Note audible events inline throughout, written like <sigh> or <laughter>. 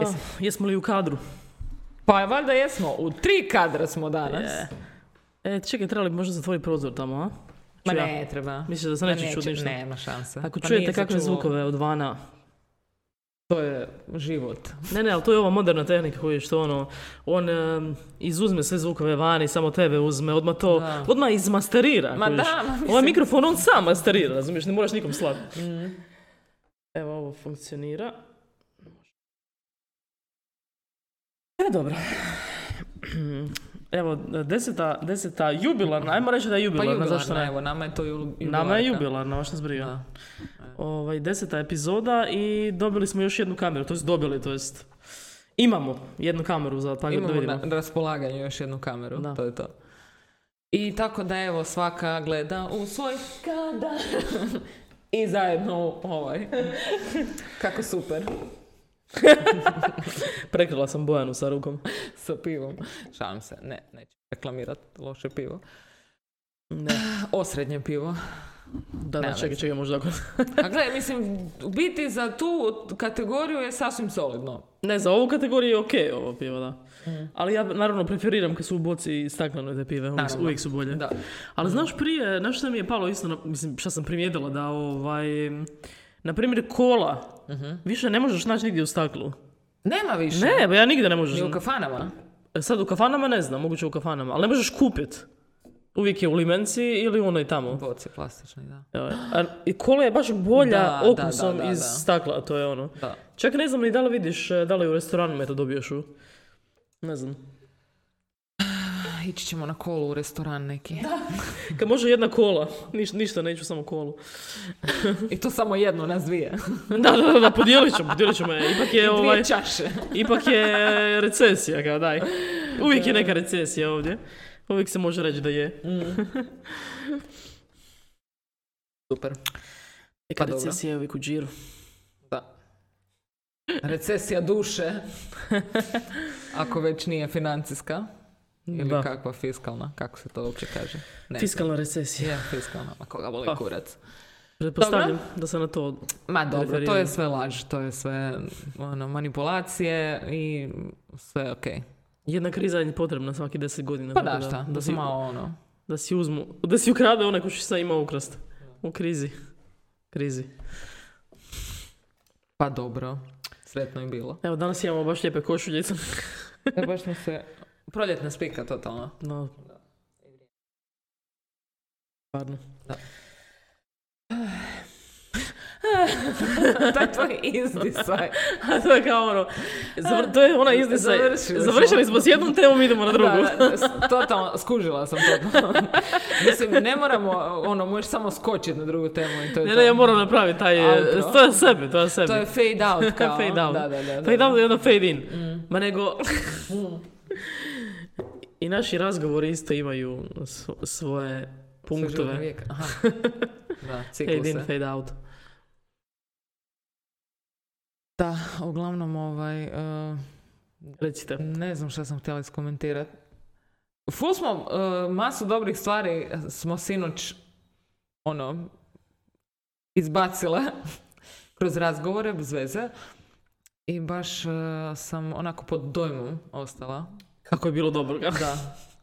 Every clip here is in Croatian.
Jesi- <laughs> jesmo li u kadru? Pa valjda jesmo, u tri kadra smo danas. Je. E, čekaj, trebali bi možda zatvoriti prozor tamo, a? Ma ne treba. Misliš da se neće neće- čuti ništa? Nema šanse. Ako Pa čujete kakve čulo. zvukove od vana, To je život. Ne, ne, ali to je ova moderna tehnika koju je što ono, on em, izuzme sve zvukove vani, samo tebe uzme, odmah to, Da. odmah izmasterira. Ma da, ma mislim- Ovaj mikrofon on sam masterira, razumiješ, ne moraš nikom slati. Evo, ovo funkcionira. E, dobro. Evo, deseta, deseta jubilarna, ajmo reći da je Pa jubilarna, zašto jubilarna, ne? evo, nama je to ju- Nama je jubilarna, baš nas briga. Da. Ovaj, deseta epizoda i dobili smo još jednu kameru, to jest dobili, to jest imamo jednu kameru za tako da Imamo vidimo. na raspolaganju još jednu kameru, Da. to je to. I tako da evo svaka gleda u svoj kada <laughs> i zajedno ovaj. <laughs> Kako super. <laughs> Prekrila sam Bojanu sa rukom. <laughs> Sa pivom. Šalim se, ne, neću reklamirati loše pivo. Ne, <sighs> Osrednje pivo. da, da, čekaj, čekaj, možda ako... A gledaj, mislim, u biti za tu kategoriju je sasvim solidno. Ne, za ovu kategoriju je okej ovo pivo, da. Ali ja naravno preferiram kad su u boci staklenoj te pive, uvijek, su- Naravno. uvijek su bolje. Da. Ali znaš prije, znaš što mi je palo isto, na, mislim, šta sam primijetila, da ovaj, na primjer kola, više ne možeš naći nigdje u staklu. Nema više. Ne, ba ja nigdje ne možeš. Ni u kafanama. Sad u kafanama ne znam, moguće u kafanama, ali ne možeš kupit. Uvijek je u limenci ili u onoj tamo. Boci plastični, da. A, I kola je baš bolja Da, okusom da, da, iz da. stakla, to je ono. Da. Čak ne znam ni da li vidiš, e, da li u restoranima to dobiješ u... Ne znam. Ići ćemo na kolu u restoran neki. <laughs> Kad može jedna kola, niš, ništa, neću samo kolu. I to samo jedno, nas dvije. <laughs> Da, da, da, da, podijelit ćemo, podijelit ćemo je. Ipak je, I ovaj, čaše. <laughs> ipak je recesija, kao daj. Uvijek je neka recesija ovdje. Uvijek se može reći da je. Super. Neka Pa recesija je uvijek u džiru. Da. Recesija duše. Ako već nije financijska. Ili Da. kakva fiskalna, kako se to uopće kaže? Ne. Fiskalna recesija. Je, fiskalna, ma koga boli Pa. kurac. Pretpostavljam da se na to... Ma dobro, to Referiram. je sve laž, to je sve ono, manipulacije i sve ok. Jedna kriza je potrebna svaki deset godina. Pa da, šta, da, da, si, malo ono... da si uzmu, da si ukrade onaj ko što sad ima ukrast. U krizi. Krizi. Pa dobro, sretno je bilo. Evo, danas imamo baš lijepe košuljice. E, baš smo se... Proljetna spika, totalno. No. Stvarno. <laughs> Taj tvoj izdisaj. <laughs> A to je kao ono, zavr- to je ona izdisaj. Završili smo. Završili smo s jednom temom, idemo na drugu. Da, da, totalno, skužila sam to. <laughs> Mislim, ne moramo, ono, možeš samo skočiti na drugu temu i to je Ne, to. ne, ja moram napraviti taj, e, Outro. to je sebi, to je sebi. To je fade out, kao. fade out. Da, da, da. da. Fade out i onda fade in. Ma nego... I naši razgovori isto imaju svoje punktove. Aha. <laughs> Da, Fade in, fade out. Da, uglavnom, ovaj, uh, Recite. ne znam šta sam htjela iskomentirati. Ful smo, uh, masu dobrih stvari smo sinoć, ono, izbacile <laughs> kroz razgovore bez veze. I baš uh, sam onako pod dojmom ostala. Kako je bilo dobro. ga. Da.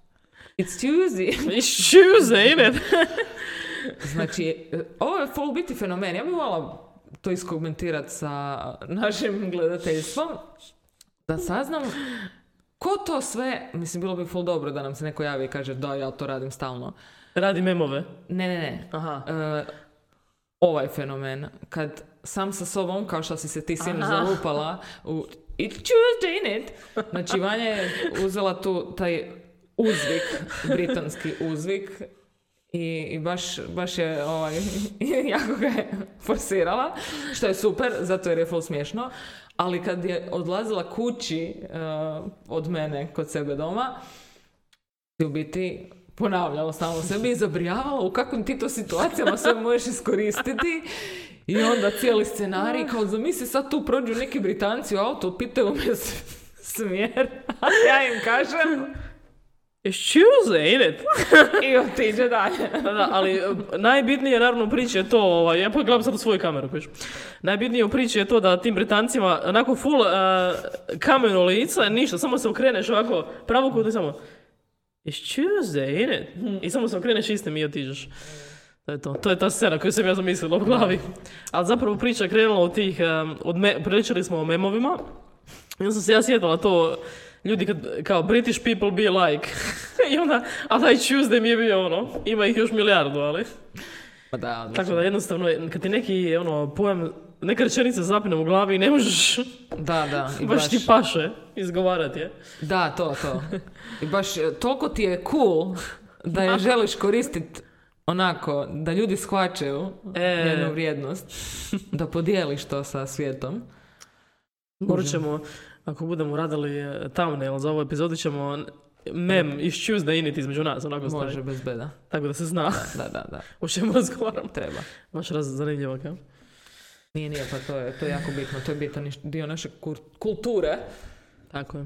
<laughs> It's Tuesday. It's Tuesday, ain't it? <laughs> Znači, ovo je full biti fenomen. Ja bih voljela to iskomentirati sa našim gledateljstvom. Da saznam ko to sve, mislim bilo bi full dobro da nam se neko javi i kaže da ja to radim stalno. Radi memove. Ne, ne, ne. Aha. E, ovaj fenomen, kad sam sa sobom, kao što si se ti sinoć Aha. zalupala, u It's Tuesday, ain't it? Znači, Vanja je uzela tu taj uzvik, britanski uzvik, i, i baš, baš je ovaj, <laughs> jako ga je forsirala, što je super, zato jer je full smiješno. Ali kad je odlazila kući e, od mene kod sebe doma, u biti ponavljala stalno sebi i zabrijavala u kakvim ti to situacijama sve možeš iskoristiti. I onda cijeli scenarij, kao zamisli sad tu prođu neki Britanci u auto, pitaju me <laughs> smjer, a ja im kažem, Excuse, ain't it? <laughs> I otiđe dalje. Da, da, ali e, najbitnije naravno u priči je to, ovaj, ja pogledam sad u svoju kameru, piš. Najbitnije u priči je to da tim Britancima, onako full uh, kameno lice, ništa, samo se okreneš ovako, pravokutno i samo It's Tuesday, ain't it? I samo se okreneš istim i otiđeš. To je to. To je ta scena koju sam ja zamislila u glavi. Ali zapravo priča je krenula od tih, od me, pričali smo o memovima. I onda sam se ja sjetila to, ljudi kad, kao British people be like. <laughs> I onda, a taj Tuesday mi je bio ono, ima ih još milijardu, ali. Pa da, Tako da jednostavno, kad ti neki ono, pojam, neka rečenica zapne u glavi i ne možeš, Da, da. I <laughs> baš ti paše izgovarati je. Da, to, to. I baš toliko ti je cool da je želiš koristiti onako, da ljudi shvaćaju E. njenu vrijednost, da podijeliš to sa svijetom. Morat ćemo, ako budemo radili eh, thumbnail za ovu epizodu, ćemo mem iz Tuesday init između nas, onako Može staviti. bez beda. Tako da se zna Da, da, da. o <laughs> čemu razgovaram. Treba. Baš raz zanimljivo, kao. Nije, nije, pa to je, to je jako bitno. To je bitan dio naše kur- kulture. Tako je.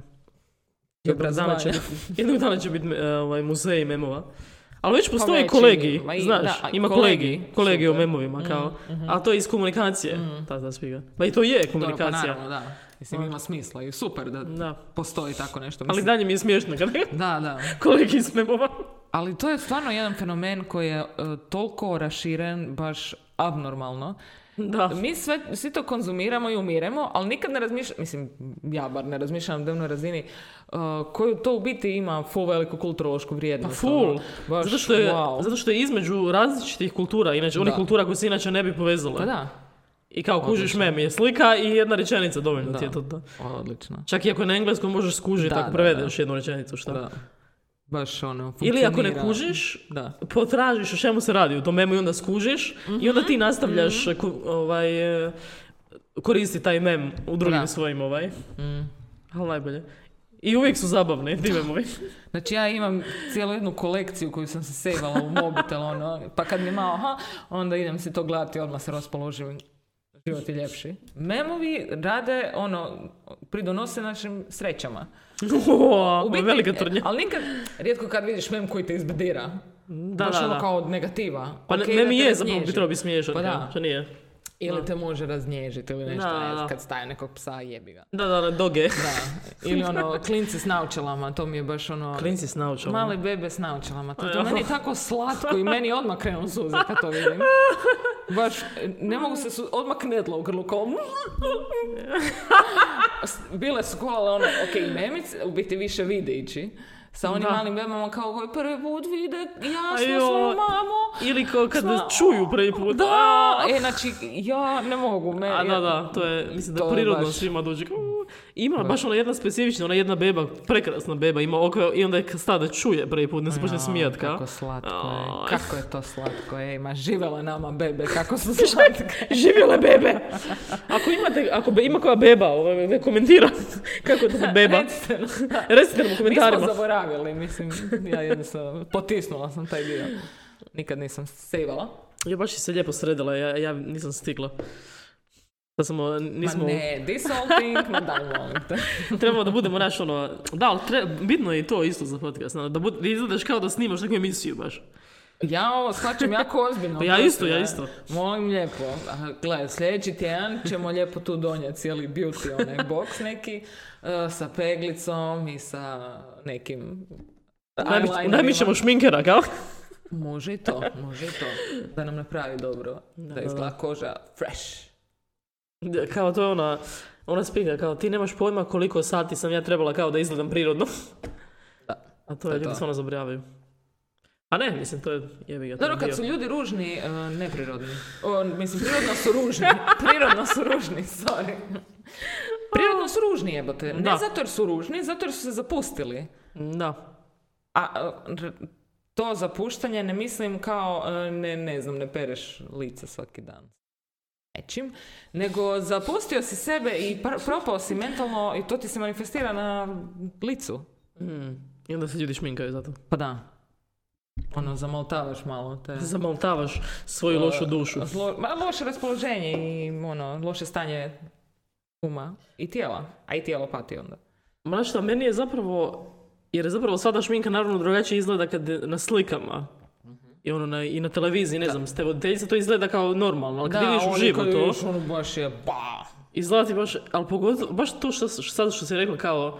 Jednog dana će, <laughs> jednog dana će biti eh, ovaj, muzej memova. Ali već postoji Pa kolegi, i- znaš, da, ima kolegi, kolegi, super. memovima, kao, Mhm, a to je iz komunikacije, ta, ta spiga. Pa i to je Dobro, pa komunikacija. naravno, da. Mislim, ima smisla i super da da. postoji tako nešto. Ali Mislim, dalje mi je smiješno kad <laughs> Da, da. kolegi iz memova. Ali to je stvarno jedan fenomen koji je e, toliko raširen, baš abnormalno. Da. Mi sve, svi to konzumiramo i umiremo, ali nikad ne razmišljam, mislim, ja bar ne razmišljam na dnevnoj razini, e, koju to u biti ima full veliku kulturološku Pa vrijednost. full. ono. Baš, zato, što je, wow. zato što je između različitih kultura, inače onih Da. kultura koje se inače ne bi povezale. Pa da, I kao kužiš Odlično. mem je slika i jedna rečenica dovoljno ti je Da. to. da. odlično. Čak i ako je na engleskom možeš skužiti Da, ako da, prevedeš jednu rečenicu. Šta? Da. Baš ono, Ili ako ne kužiš, Da. potražiš o čemu se radi u tom memu i onda skužiš i onda ti nastavljaš ku- ovaj, e, koristi taj mem u drugim Da. svojim ovaj. Mm. Ali najbolje. I uvijek su zabavni ti memovi. Znači ja imam cijelu jednu kolekciju koju sam se sejvala u mobitel, ono, pa kad mi je malo, aha, onda idem si to gledati, odmah se raspoložim. Život je ljepši. Memovi rade, ono, pridonose našim srećama. <laughs> U biti, velika tvrdnja. Ali nikad, rijetko kad vidiš mem koji te izbedira. Da, Baš da, ono da. kao od negativa. Pa Ok, ne, te je zapravo bi trebao biti smiješan, Pa da. što nije. Ili te može raznježiti ili nešto, Da, ne kad staje nekog psa, jebi ga. Da, da, da, doge. Da. Ili ono, <laughs> klinci s naučelama, to mi je baš ono... Klinci s naučalama. Male bebe s naučelama. To, to meni je tako slatko i meni odmah krenu suze kad to vidim. <laughs> Baš, ne mogu se su, odmah knedla u grlu kao... <laughs> Bile su kolale ono, ok, memic, u biti više videići. Sa onim Da. malim bebama kao koji prvi put vide jasno svoju mamu. Ili kao kad Sva- čuju prvi put. Da, A, e, znači, ja ne mogu. Me, A, da, da, to je, mislim da prirodno baš- svima dođe. Ima baš ona jedna specifična, ona jedna beba, prekrasna beba, ima oko i onda je stade čuje prvi put, ne se počne Ja, smijat, kao. Kako slatko je. Kako je to slatko je. Ma živjela nama bebe, kako su <laughs> slatke. Živjele bebe! Ako imate, ako be, ima koja beba, ovaj, ne komentira <laughs> kako je to <laughs> beba. Recite nam. U Mi smo zaboravili, mislim, ja jednostavno potisnula sam taj dio. Nikad nisam sejvala. Ja baš se lijepo sredila, ja, ja nisam stigla. Da smo, nismo, Ma ne, this whole thing, ma daj molim te. <laughs> trebamo da budemo naš ono, da, ali tre- bitno je i to isto za podcast, da, bud, da izgledaš kao da snimaš neku emisiju baš. Ja ovo shvaćam jako <laughs> ozbiljno. Pa ja isto, ja isto. Molim lijepo. Gle, sljedeći tjedan ćemo lijepo tu donijeti cijeli beauty onaj box neki eh, sa peglicom i sa nekim Najmi- ćemo šminkera, kao? Može i to, može i to. Da nam napravi dobro. Da, da, izgleda koža fresh. Kao to je ona, ona spika, kao ti nemaš pojma koliko sati sam ja trebala kao da izgledam prirodno. Da. A to To je, ljudi stvarno zabrijavaju. A ne, mislim, to je jebi ga. to je Dobro, kad su ljudi ružni, eh, neprirodni. O, mislim, prirodno su ružni. <laughs> Prirodno su ružni, sorry. Prirodno su ružni, jebote. Ne Da. zato jer su ružni, zato jer su se zapustili. Da. A r- to zapuštanje ne mislim kao, eh, ne, ne znam, ne pereš lice svaki dan nečim, nego zapustio si sebe i pr- propao si mentalno i to ti se manifestira na licu. Mm. I onda se ljudi šminkaju zato. Pa da. Ono, zamoltavaš malo te... Zamoltavaš svoju lošu dušu. Zlo- ma, loše raspoloženje i ono, loše stanje uma i tijela. A i tijelo pati onda. Ma šta, meni je zapravo Jer zapravo sada šminka naravno drugačije izgleda kad je na slikama. I ono na, i na televiziji, ne znam, ste voditeljice, to izgleda kao normalno, ali kad vidiš uživo kad to, vidiš, ono baš je ba. izgleda ti baš, ali pogotovo, baš to što, što sad što si rekla kao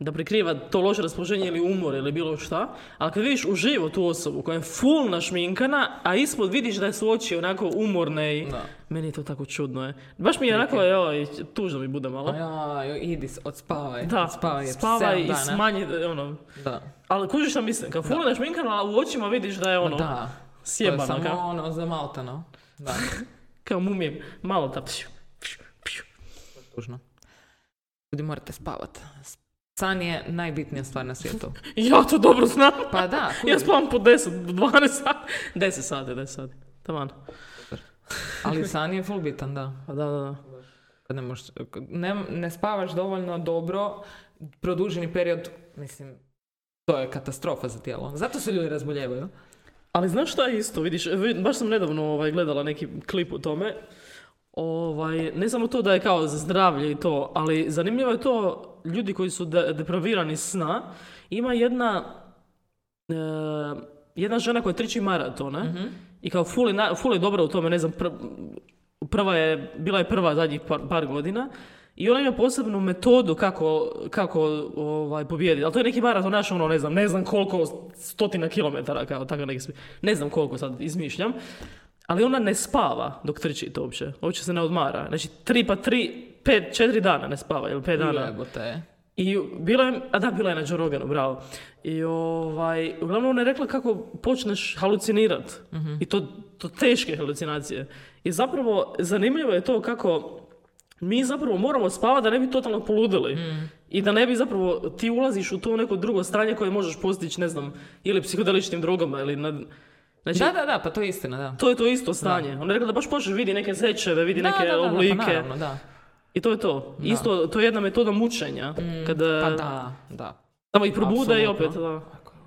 da prikriva to loše raspoloženje ili umor ili bilo šta, ali kad vidiš uživo tu osobu koja je full našminkana, a ispod vidiš da su oči onako umorne i Da. meni je to tako čudno je. Baš mi je onako, joj, tužno mi bude malo. Ja, idi, odspavaj. Da, odspavaj, spavaj i smanji, ono, Da. ali kužiš šta mislim, kad full našminkana, a u očima vidiš da je ono, Da. To je sjebana, samo ono za maltano. Da, <laughs> kao mumije, malo pšu. tužno. Ljudi morate spavat. San je najbitnija stvar na svijetu. <laughs> Ja to dobro znam. Pa da, Ja kužiš. spavam po 10, 12 sati. 10 sati, 10 sati. Taman. ali san je full bitan, da. Pa da, da, da. Kad ne, možeš, ne, ne spavaš dovoljno dobro, produženi period, mislim, to je katastrofa za tijelo. Zato se ljudi razboljevaju. Ali znaš šta je isto, vidiš, vi- baš sam nedavno ovaj, gledala neki klip o tome. Ovaj, ne samo to da je kao za zdravlje i to, ali zanimljivo je to, ljudi koji su de- depravirani sna, ima jedna, e, jedna žena koja triči maratone i kao ful je, na- ful je dobra u tome, ne znam, pr- prva je, bila je prva zadnjih par, par godina i ona ima posebnu metodu kako, kako ovaj, pobijediti. Ali to je neki maraton naš, ono, ne znam, ne znam koliko stotina kilometara, kao tako neki, smi- ne znam koliko sad izmišljam. Ali ona ne spava dok trči to uopće. Uopće se ne odmara. Znači, tri pa tri, pet, četiri dana ne spava, ili pet dana. Jebote. I bila je, a da, bila je na Joe Roganu, bravo. I ovaj, uglavnom ona je rekla kako počneš halucinirat. I to, to teške halucinacije. I zapravo zanimljivo je to kako mi zapravo moramo spavati da ne bi totalno poludili. I da ne bi zapravo, ti ulaziš u to neko drugo stanje koje možeš postići, ne znam, ili psihodeličnim drogama ili na... Znači, Da, da, da, pa to je istina, da. to je to isto stanje. Ona je rekla da baš počneš vidi neke zečeve, vidi Da, neke da, da, da, pa oblike. naravno, da. I to je to. Isto, to je jedna metoda mučenja. Kada, Pa da, da. Samo ih probude i opet, da.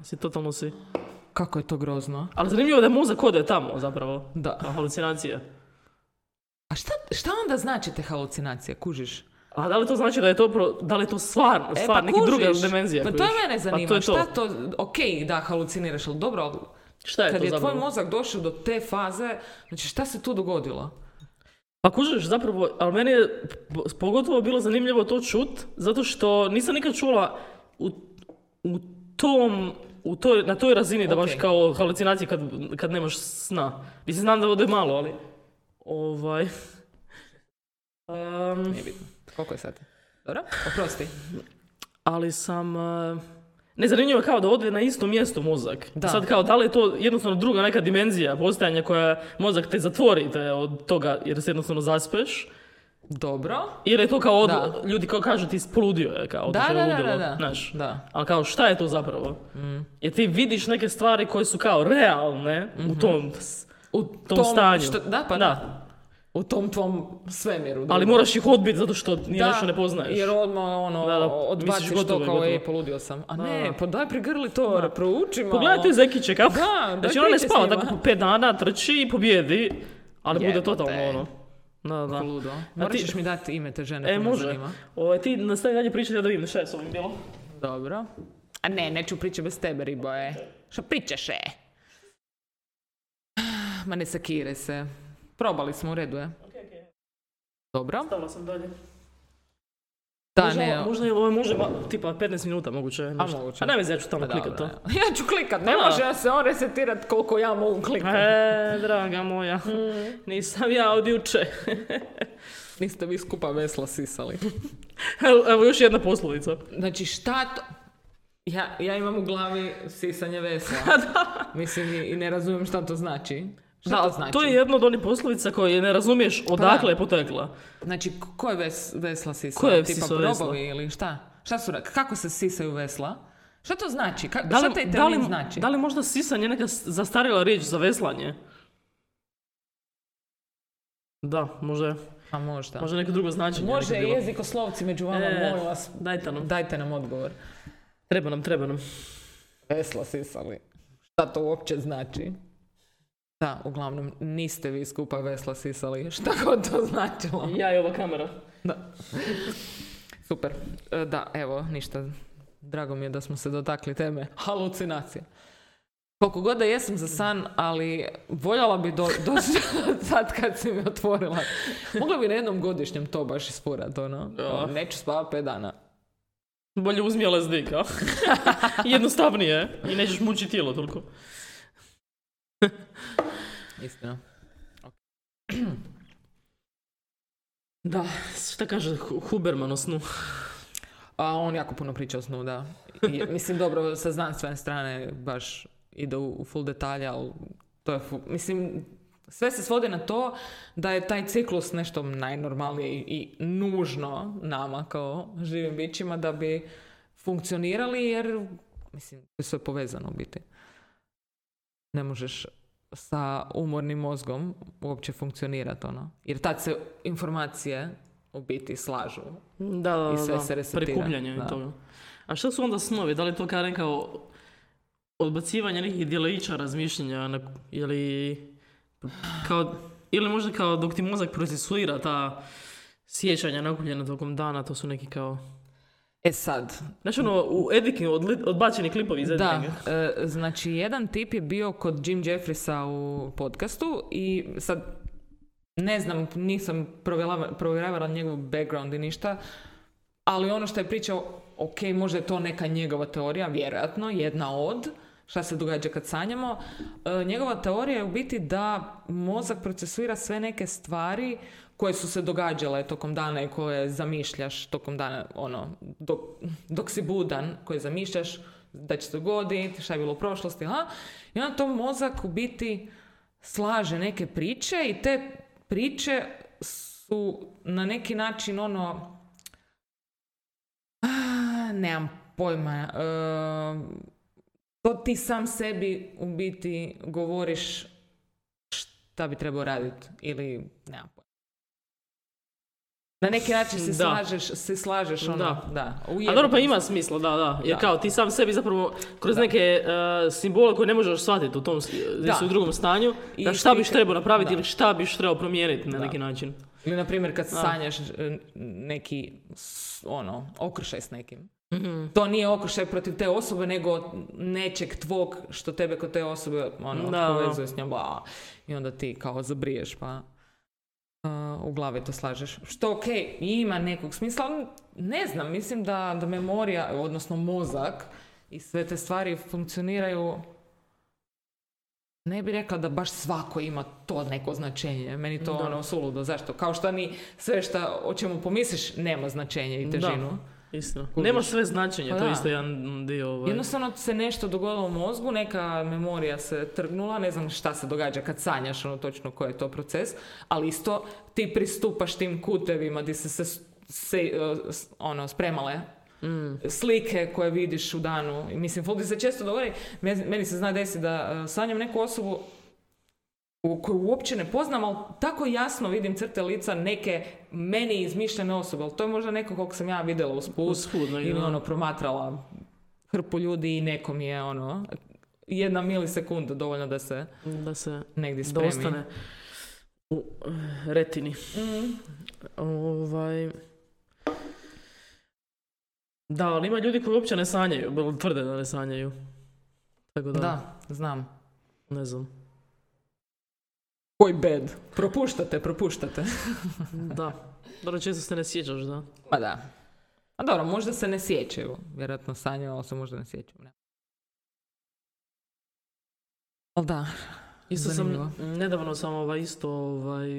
Si totalno si. Kako je to grozno. Ali zanimljivo je da mozak ode tamo, zapravo. Da. A halucinacije. A šta, šta onda znači te halucinacije, kužiš? A da li to znači da je to, pro, da li je to stvarno, E, stvar, pa neki druga dimenzija? Pa to kužiš? mene zanima. Pa to je to. Šta to, ok, da, haluciniraš, ali dobro, ali Šta je kad to je tvoj zapravo? mozak došao do te faze, znači šta se tu dogodilo? Pa kužiš, zapravo, ali meni je po- pogotovo bilo zanimljivo to čut, zato što nisam nikad čula u, u tom, u toj, na toj razini da baš kao halucinacije kad, kad nemaš sna. Mislim, znam da ode malo, ali... Ovaj... <laughs> Um, Nije bitno. Koliko je sati? Dobro, oprosti. ali sam... uh, Ne, zanimljivo je kao da ode na isto mjesto mozak. Da. Sad kao, da li je to jednostavno druga neka dimenzija postojanja koja mozak te zatvori te od toga jer se jednostavno zaspeš. Dobro. Ili je to kao, od, Da. ljudi kao kažu ti poludio je, kao Da, da, ludilo, da, da. znaš. Da. Ali kao, šta je to zapravo? Mm. Jer ti vidiš neke stvari koje su kao realne u tom, s- U tom, stanju. što- da, pa da. U tom tvom svemiru. Ali drugom. moraš ih odbiti zato što nije Da, nešto ne poznaješ. Jer odmah ono, Da, da, odbaciš gotovo to kao, gotovo. poludio sam. A ne, Da. pa daj prigrli to, prouči malo. Pogledajte Zekiće kako. Da, znači ona ne priče spava tako po pet dana, trči i pobjedi, ali bude Jebote. totalno ono. Da, da. Ludo. A Morat ti- ćeš mi dati ime te žene, E, može. zanima. Ovaj, ti nastavi dalje pričati ja da vidim šta je s ovim bilo. Dobro. A ne, neću pričati bez tebe, riboje. Šta pričaš, e? <sighs> Ma ne sakire se. Probali smo, u redu je. Dobro. Stavila sam dalje. Da, možda, ne. Možda ovo može, tipa 15 minuta moguće. nešto. moguće. A ne veze, ja ću tamo Pa klikat to. <laughs> Ja ću klikat, ne Da. može se on resetirat koliko ja mogu klikat. E, draga moja, nisam ja od juče. <laughs> Niste vi skupa vesla sisali. <laughs> evo, evo još jedna poslovica. Znači šta to... Ja, ja imam u glavi sisanje vesla. Mislim i, i ne razumijem šta to znači. Šta Da, to znači? to je jedna od onih poslovica koje ne razumiješ odakle je potekla. Znači, ko je ves, vesla sisala? Ko je Tipa vesla? ili šta? Šta su, kako se sisaju vesla? Šta to znači? Ka, Da šta li, taj da, li, znači? da li možda sisanje neka zastarjela riječ za veslanje? Da, može, A možda. može neko drugo značenje. Može bilo. jezikoslovci među vama, E, molim vas. Dajte nam. Dajte nam odgovor. Treba nam, treba nam. Vesla sisali. Šta to uopće znači? Da, uglavnom, niste vi skupa vesla sisali. Šta god to značilo? Ja i ova kamera. Da. Super. E, Da, evo, ništa. drago mi je da smo se dotakli teme halucinacije. Koliko god da jesam za san, ali voljela bi do, doći <laughs> sad kad si mi otvorila. Mogla bi na jednom godišnjem to baš isfurat, ono. Da. Neću spavati pet dana. Bolje uzmi LSD. <laughs> Jednostavnije je. I nećeš mučiti tijelo toliko. <laughs> Istina. <clears throat> Da, šta kaže Hu- Huberman o snu? A on jako puno priča o snu, da. I, mislim, dobro, sa znanstvene strane baš ide u, full detalje, ali to je, fu- mislim, sve se svodi na to da je taj ciklus nešto najnormalnije i, i nužno nama kao živim bićima da bi funkcionirali jer, mislim, to je sve povezano u biti. Ne možeš sa umornim mozgom uopće funkcionirati, ono. Jer tad se informacije u biti slažu. Da, da, I sve da, se resetira, Prikupljanje da. i toga. A što su onda snovi? Da li to kao neka odbacivanje nekih djelića razmišljenja? na- Ili kao, ili možda kao dok ti mozak procesuira ta sjećanja nakupljena tokom dana, to su neki kao... E sad, Znači ono, u Ediki odli- odbačeni klipovi iz Da, e, znači jedan tip je bio kod Jim Jeffrisa u podcastu i sad ne znam, nisam provjeravala njegov background i ništa, ali ono što je pričao, ok, možda je to neka njegova teorija, vjerojatno, jedna od, šta se događa kad sanjamo. E, njegova teorija je u biti da mozak procesuira sve neke stvari koje su se događale tokom dana i koje zamišljaš tokom dana, ono, dok, dok si budan, koje zamišljaš da će se dogoditi, šta je bilo u prošlosti, ha? I onda to mozak u biti slaže neke priče i te priče su na neki način ono a, nemam pojma e, to ti sam sebi u biti govoriš šta bi trebao raditi ili nemam. Na neki način se Da. slažeš, se slažeš ono, Da. da. A dobro, pa ima smisla, da, da. Jer Da. kao ti sam sebi zapravo kroz neke e, simbole koje ne možeš shvatiti u tom, Da. u drugom stanju, I da šta biš trebao napraviti da. ili šta biš trebao promijeniti na Da. neki način. Ili, na primjer, kad sanjaš e, neki, ono, okršaj s nekim. Mhm. To nije okršaj protiv te osobe, nego nečeg tvog što tebe kod te osobe, ono, Da. povezuje s njom, bla. I onda ti kao zabriješ, pa u glavi to slažeš. Što, ok, ima nekog smisla, ali ne znam, mislim da, da memorija, odnosno mozak i sve te stvari funkcioniraju ne bi rekla da baš svako ima to neko značenje. Meni to Da. ono suludo. Zašto? Kao što ni sve šta o čemu pomisliš nema značenje i težinu. Da, istina. Nema sve značenje, Pa to je isto jedan dio. Ovaj. Jednostavno se nešto dogodilo u mozgu, neka memorija se trgnula, ne znam šta se događa kad sanjaš, ono točno koji je to proces, ali isto ti pristupaš tim kutevima gdje se, se, se, s- ono, spremale Mm. slike koje vidiš u danu. Mislim, ovdje se često dogodi, me- meni se zna desiti da uh, sanjam neku osobu koju uopće ne poznam, ali tako jasno vidim crte lica neke meni izmišljene osobe, ali to je možda neko kog sam ja vidjela usput Usput, ili da. ono promatrala hrpu ljudi i nekom je ono jedna milisekunda dovoljno da se Da se negdje da spremi. ostane u eh, retini. Mm. Ovaj... Da, ali ima ljudi koji uopće ne sanjaju, tvrde da ne sanjaju. Tako da, Da, znam. ne znam. Koji bed. Propuštate, propuštate. <laughs> Da. Dobro, često se ne sjećaš, da. Ma da. A dobro, možda se ne sjećaju. Vjerojatno sanjaju, ali se možda ne sjećaju. Ne. Ali da. Isto Zanimljivo. sam, nedavno sam ovaj isto, ovaj...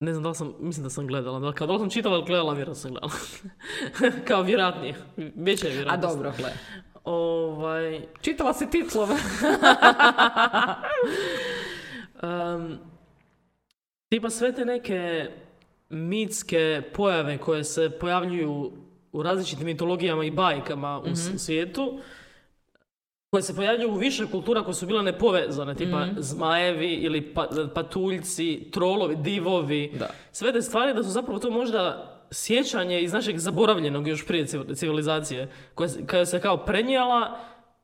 Ne znam da li sam, mislim da sam gledala, da, kao da li sam čitala ili gledala, vjerojatno sam gledala. <laughs> kao vjerojatnije, veća je A vjerojatnost. dobro, gle. Ovaj, Čitala si titlove. <laughs> Um, tipa sve te neke mitske pojave koje se pojavljuju u različitim mitologijama i bajkama u s- svijetu, koje se pojavljuju u više kultura koje su bile nepovezane, tipa zmajevi ili pa- patuljci, trolovi, divovi. Da. Sve te stvari da su zapravo to možda sjećanje iz našeg zaboravljenog još prije civ- civilizacije, koja, koja se kao prenijela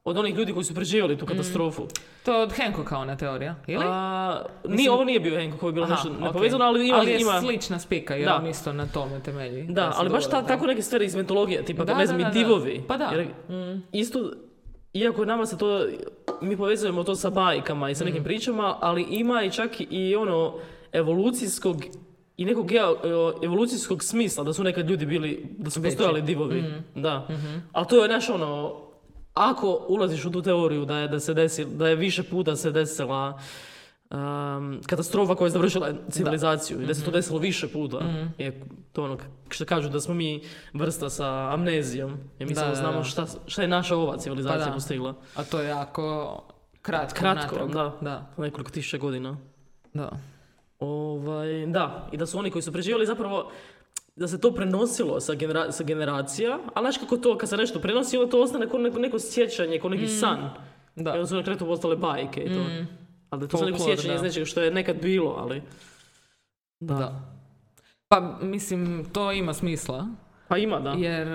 od onih ljudi koji su preživjeli tu katastrofu. To je od Hancocka ona teorija, ili? A, nije, ovo nije bio Hancock, ovo je bilo Aha, nešto nepovezano, ali ima... Ali je ima slična spika, jer Da. on isto na tome temelji. da, ali baš ta, tako neke stvari iz mitologije, tipa, Da, ne znam, da, da, da. divovi. Pa da. Jer isto, iako nama se to, mi povezujemo to sa bajkama i sa Mm. nekim pričama, ali ima i čak i ono evolucijskog i nekog geo- evolucijskog smisla da su nekad ljudi bili, da su Veći. postojali divovi. Mm. Da. Mhm. Ali to je naš ono, ako ulaziš u tu teoriju da je, da se desi, da je više puta se desila um, katastrofa koja je završila civilizaciju i da se Mhm. to desilo više puta. Je to ono što kažu da smo mi vrsta sa amnezijom. Jer mi Da, samo da, znamo da. šta, šta je naša ova civilizacija Pa da. postigla. A to je jako kratko. Kratko, natrag. da. Da, Nekoliko tisuća godina. da. Ovaj, da, i da su oni koji su preživjeli zapravo da se to prenosilo sa, genera- sa generacija, ali znaš kako to, kad se nešto prenosi, onda to ostane kao neko, neko sjećanje, kao neki san. Mm. Da. I onda su na kraju to postale bajke i to. Ali da to sad neko Folklor, sjećanje iz nečega što je nekad bilo, ali... Da. Da. Pa, mislim, to ima smisla. Pa ima, da. Jer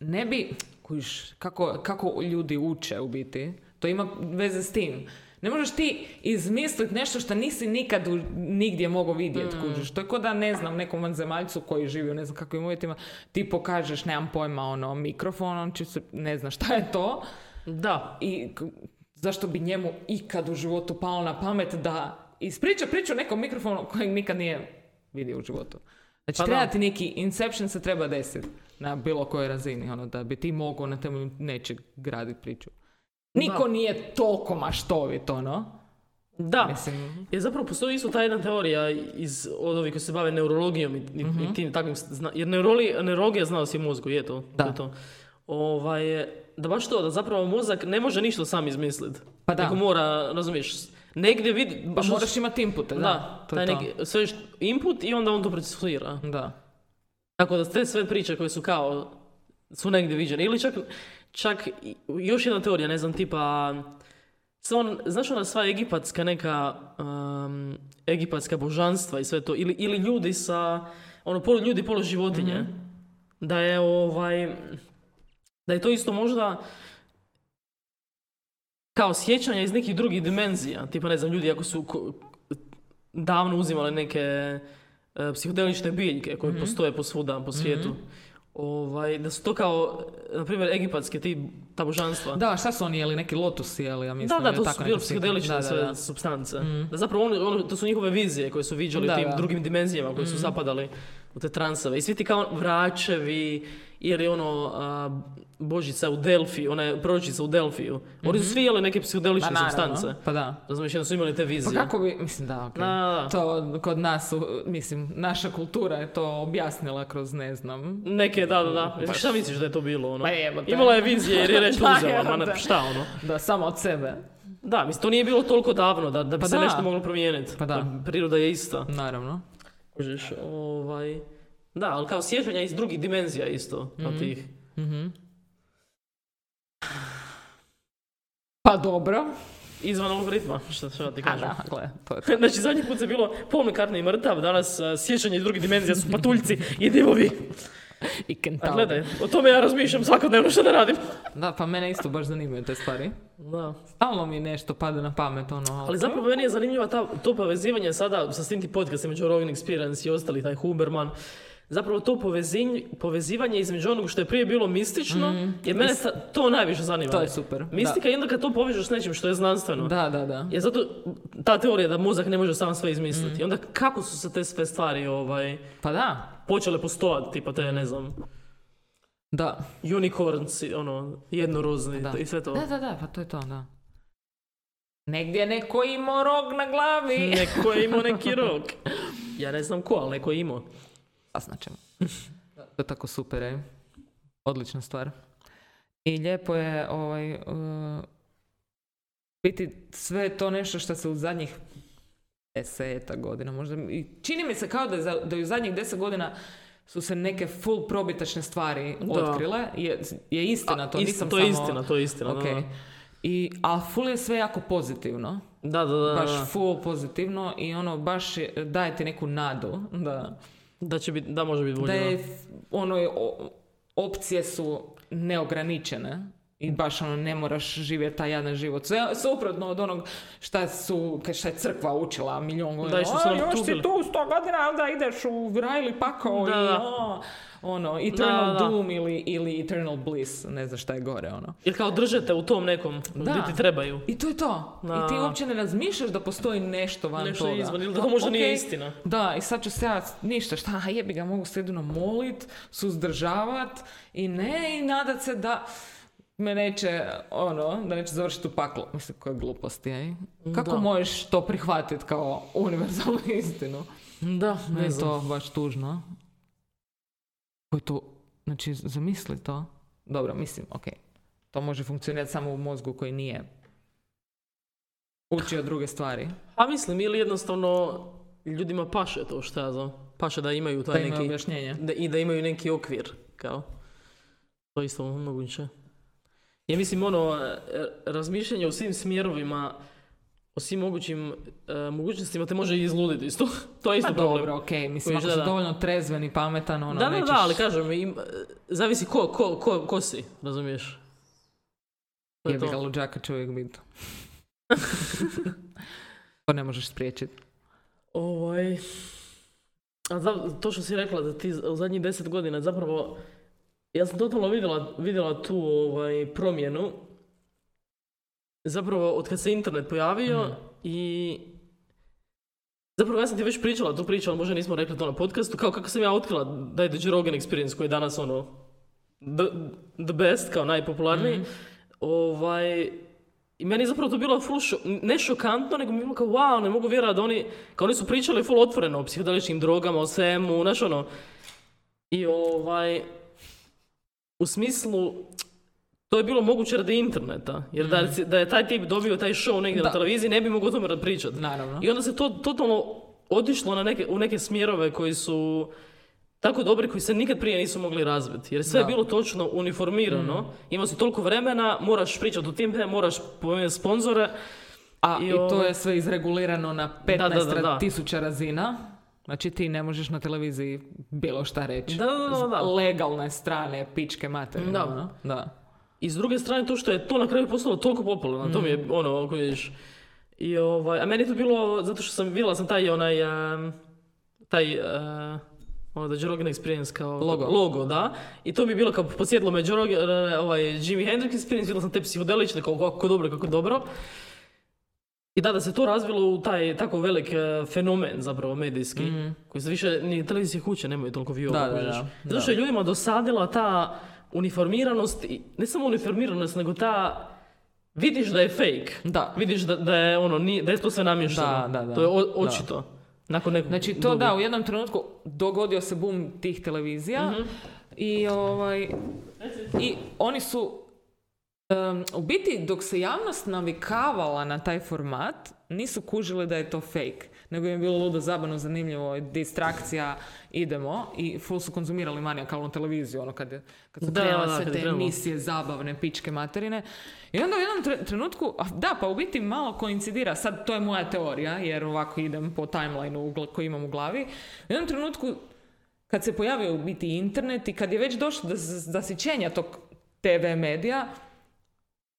ne bi, kako, kako ljudi uče u biti, to ima veze s tim. Ne možeš ti izmisliti nešto što nisi nikad u- nigdje mogao vidjeti, Mm. kužiš. To je kao da, ne znam, nekom vanzemaljcu koji živi u ne znam kakvim uvjetima, ti pokažeš, nemam pojma, ono, mikrofon, on će se, ne zna šta je to, Da. i zašto bi njemu ikad u životu palo na pamet da ispriča priču nekom mikrofonu kojeg nikad nije vidio u životu. Znači, Pa treba ti neki Inception se treba desiti na bilo kojoj razini, ono, da bi ti mogao na temelju nečeg graditi priču. Niko nije toliko maštovit, ono. Da. Mislim, Jer zapravo postoji isto ta jedna teorija iz, od ovih koji se bave neurologijom i, i- i tim takvim, zna, jer neuroli, neurologija znanost je mozgu, je to. Da. je to. Ovaj, da baš to, da zapravo mozak ne može ništa sam izmisliti. Pa da. Nego mora, razumiješ, negdje vidi, pa baš moraš imati inpute, da. da, to taj je to. neki, sve input i onda on to procesira. Da. Tako da te sve priče koje su kao, su negdje viđene. Ili čak, čak još jedna teorija, ne znam, tipa, samo, znaš ona sva egipatska neka, um, egipatska božanstva i sve to, ili, ili ljudi sa, ono, polu ljudi, polu životinje, da je ovaj, da je to isto možda kao sjećanja iz nekih drugih dimenzija. Tipa, ne znam, ljudi ako su ko- davno uzimali neke e, psihodelične biljke koje postoje posvuda po svijetu. Ovaj, da su to kao, na primjer, egipatske ti, ta božanstva. Da, šta su oni jeli, neki lotusi, jeli, ja mislim. Da, da, to tako su slika. psihodelične Da, da, sve da. substance. Da zapravo ono, ono, to su njihove vizije koje su viđali Da, u tim da. drugim dimenzijama koje su zapadali u te transove. I svi ti kao vračevi ili ono a, božica u Delfiju, ona je proročica u Delfiju. Oni su svi jeli neke Pa psihodelične naravno, substance. Pa da. Razumiješ, jedno su imali te Pa vizije. kako bi, mislim da, okej. Da, da. To kod nas, mislim, naša kultura je to objasnila kroz, ne znam, Neke, da, da, da. Šta misliš da je to bilo, ono? Pa jebote. Imala je vizije jer je <laughs> Da, uzela, ma šta, ono? da samo od sebe. Da, mislim, to nije bilo toliko davno da, da bi Pa se da. nešto moglo promijeniti. Pa da. Priroda je ista. Naravno. Kužiš, ovaj... Da, ali kao sjećanja iz drugih dimenzija isto, od tih. Mhm. Pa dobro. Izvan ovog ritma, šta, šta ti A kažem. da, gle, to je to. Znači, zadnji put je bilo Paul McCartney mrtav, danas a, sjećanje iz drugih dimenzija su patuljci i divovi. I A kentaur. gledaj, o tome ja razmišljam svakodnevno što da radim. Da, pa mene isto baš zanimaju te stvari. Da. Stalno mi nešto pada na pamet, ono. Ali zapravo meni je zanimljiva ta, to povezivanje sada sa svim ti podcastima, Joe Rogan Experience i ostali, taj Huberman. Zapravo to povezinj- povezivanje između onog što je prije bilo mistično, jer mene to najviše zanima. To je super, Mistika je onda kad to povežeš s nečim što je znanstveno. Da, da, da. Je zato ta teorija da mozak ne može sam sve izmisliti. I onda kako su se te sve stvari ovaj, Pa da. počele postojati, tipa te, ne znam, Da. unicorns, ono, jednorozni Da. i sve to. Da, da, da, pa to je to, da. Negdje je neko imao rog na glavi. Neko je imao neki <laughs> rok. Ja ne znam ko, ali neko je imao. Saznat ćemo. <laughs> to je tako super, ej. Odlična stvar. I lijepo je, ovaj, uh, biti sve je to nešto što se u zadnjih deseta godina možda, i čini mi se kao da je, za- da je u zadnjih deset godina su se neke full probitačne stvari Da. otkrile. Je, je istina to, Ist- nisam to je samo... istina, to je istina. da, Ok. da. I, a full je sve jako pozitivno. Da, da, da. Baš da. full pozitivno i ono baš je- daje ti neku nadu da, Da će biti, da može biti bolje. da ono je o- opcije su neograničene i baš ono ne moraš živjeti taj jadan život. Sve suprotno od onog šta su, šta je crkva učila milion godina. Da, što su "A, nam još si tugili." tu sto godina, onda ideš u raj ili pakao Da, i o, ono, eternal Da, da. doom ili, ili eternal bliss, ne znam šta je gore, ono. Ili kao držete u tom nekom, Da. gdje ti trebaju. I to je to. Da. I ti uopće ne razmišljaš da postoji nešto van Nešto toga. izvan, ili da to možda nije Ok, istina. Da, i sad ću se ja ništa, šta, jebi ga, mogu se jedino molit, suzdržavat i ne, i nadat se da me neće, ono, da neće završiti u paklu. Mislim, koje gluposti, ej? Kako Da. možeš to prihvatiti kao univerzalnu <laughs> istinu? Da, Ne, znam. to baš tužno. Ko je to, znači, zamisli to. Dobro, mislim, ok. To može funkcionirati samo u mozgu koji nije učio druge stvari. A mislim, ili jednostavno ljudima paše to što ja znam. Paše da imaju taj Da ima neki... objašnjenje. Da, I da imaju neki okvir, kao. To je isto moguće. Ja mislim, ono, e, razmišljanje o svim smjerovima, o svim mogućim e, mogućnostima te može izluditi isto. <laughs> to je isto Pa problem. dobro, ok, mislim, Kojiš, ako da, si da. dovoljno trezven i pametan, ono, da, da, nećeš... da, ali kažem, im, e, zavisi ko, ko, ko, ko si, razumiješ? Je ga luđaka će uvijek biti. <laughs> to ne možeš spriječiti. Ovaj... A za, to što si rekla da ti u zadnjih deset godina zapravo ja sam totalno vidjela, vidjela tu ovaj, promjenu zapravo od kad se internet pojavio Mhm. i zapravo ja sam ti već pričala tu priču, ali možda nismo rekli to na podcastu, kao kako sam ja otkrila da je The Rogan Experience koji je danas ono the, the best, kao najpopularniji. Mhm. Ovaj, i meni je zapravo to bilo full šo- ne šokantno, nego mi je bilo kao wow, ne mogu vjerovati da oni, kao oni su pričali full otvoreno o psihodeličnim drogama, o svemu, znaš ono. I ovaj, u smislu, to je bilo moguće radi interneta, jer da, je- da je taj tip dobio taj show negdje na Da. televiziji, ne bi mogao o tome pričati. Naravno. I onda se to totalno otišlo na neke, u neke smjerove koji su tako dobri koji se nikad prije nisu mogli razviti. Jer sve je Da. bilo točno uniformirano. Imao si toliko vremena, moraš pričati o tim moraš pomenuti sponzore. A I i, to je sve izregulirano na Da, da, 15 da, da. tisuća razina. Znači ti ne možeš na televiziji bilo šta reći. Da, da, da, Legalne strane, pičke materine. Da. ono. da. I s druge strane to što je to na kraju postalo toliko popularno, to mi je ono, ako vidiš. I ovaj, a meni je to bilo, zato što sam, vidjela sam taj onaj, taj, uh, ono da Joe Rogan Experience kao Logo. logo, da. I to mi je bilo kao posjedlo me Joe Rogan, e, ovaj, Jimi Hendrix Experience, vidjela sam te psihodelične, kao kako dobro, kako dobro. I da, da se to razvilo u taj tako velik e, fenomen zapravo medijski, koji se više, ni televizije kuće nemaju toliko view. Da, da, da. Zato što je ljudima dosadila ta uniformiranost, i ne samo uniformiranost, nego ta vidiš da je fake. Da. Vidiš da, da je ono, nije, da je to sve namješteno. Da, da, da. To je o- Da. očito. Nakon nekog Znači to da, u jednom trenutku dogodio se boom tih televizija Mhm. i ovaj i oni su em, u biti dok se javnost navikavala na taj format nisu kužili da je to fake nego im je bilo ludo zabavno zanimljivo distrakcija idemo. I full su konzumirali manijakalnu televiziju ono kad, je, kad su Da, krenule da, sve te emisije zabavne pičke materine. I onda u jednom tre- trenutku a da pa u biti malo koincidira sad to je moja teorija jer ovako idem po timelineu koji imam u glavi. U jednom trenutku kad se pojavio u biti internet i kad je već došlo do zasićenja tog TV medija,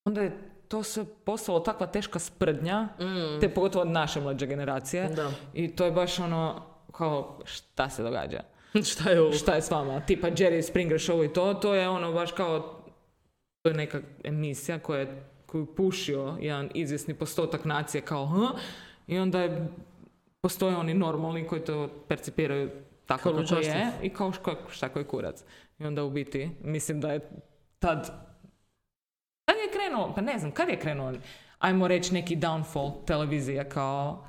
onda je to se postalo takva teška sprdnja, te pogotovo od naše mlađe generacije. Mm. Da. I to je baš ono, kao, šta se događa? <laughs> Šta je ovo? Šta je s vama? Tipa Jerry Springer show i to, to je ono baš kao, to je neka emisija koja je, koju pušio jedan izvjesni postotak nacije kao, "Hm?" i onda je, postoje oni normalni koji to percipiraju tako kako luđaštvo. je i kao šta, šta koji kurac. I onda u biti, mislim da je tad krenuo, pa ne znam, kad je krenuo, ajmo reći neki downfall televizije kao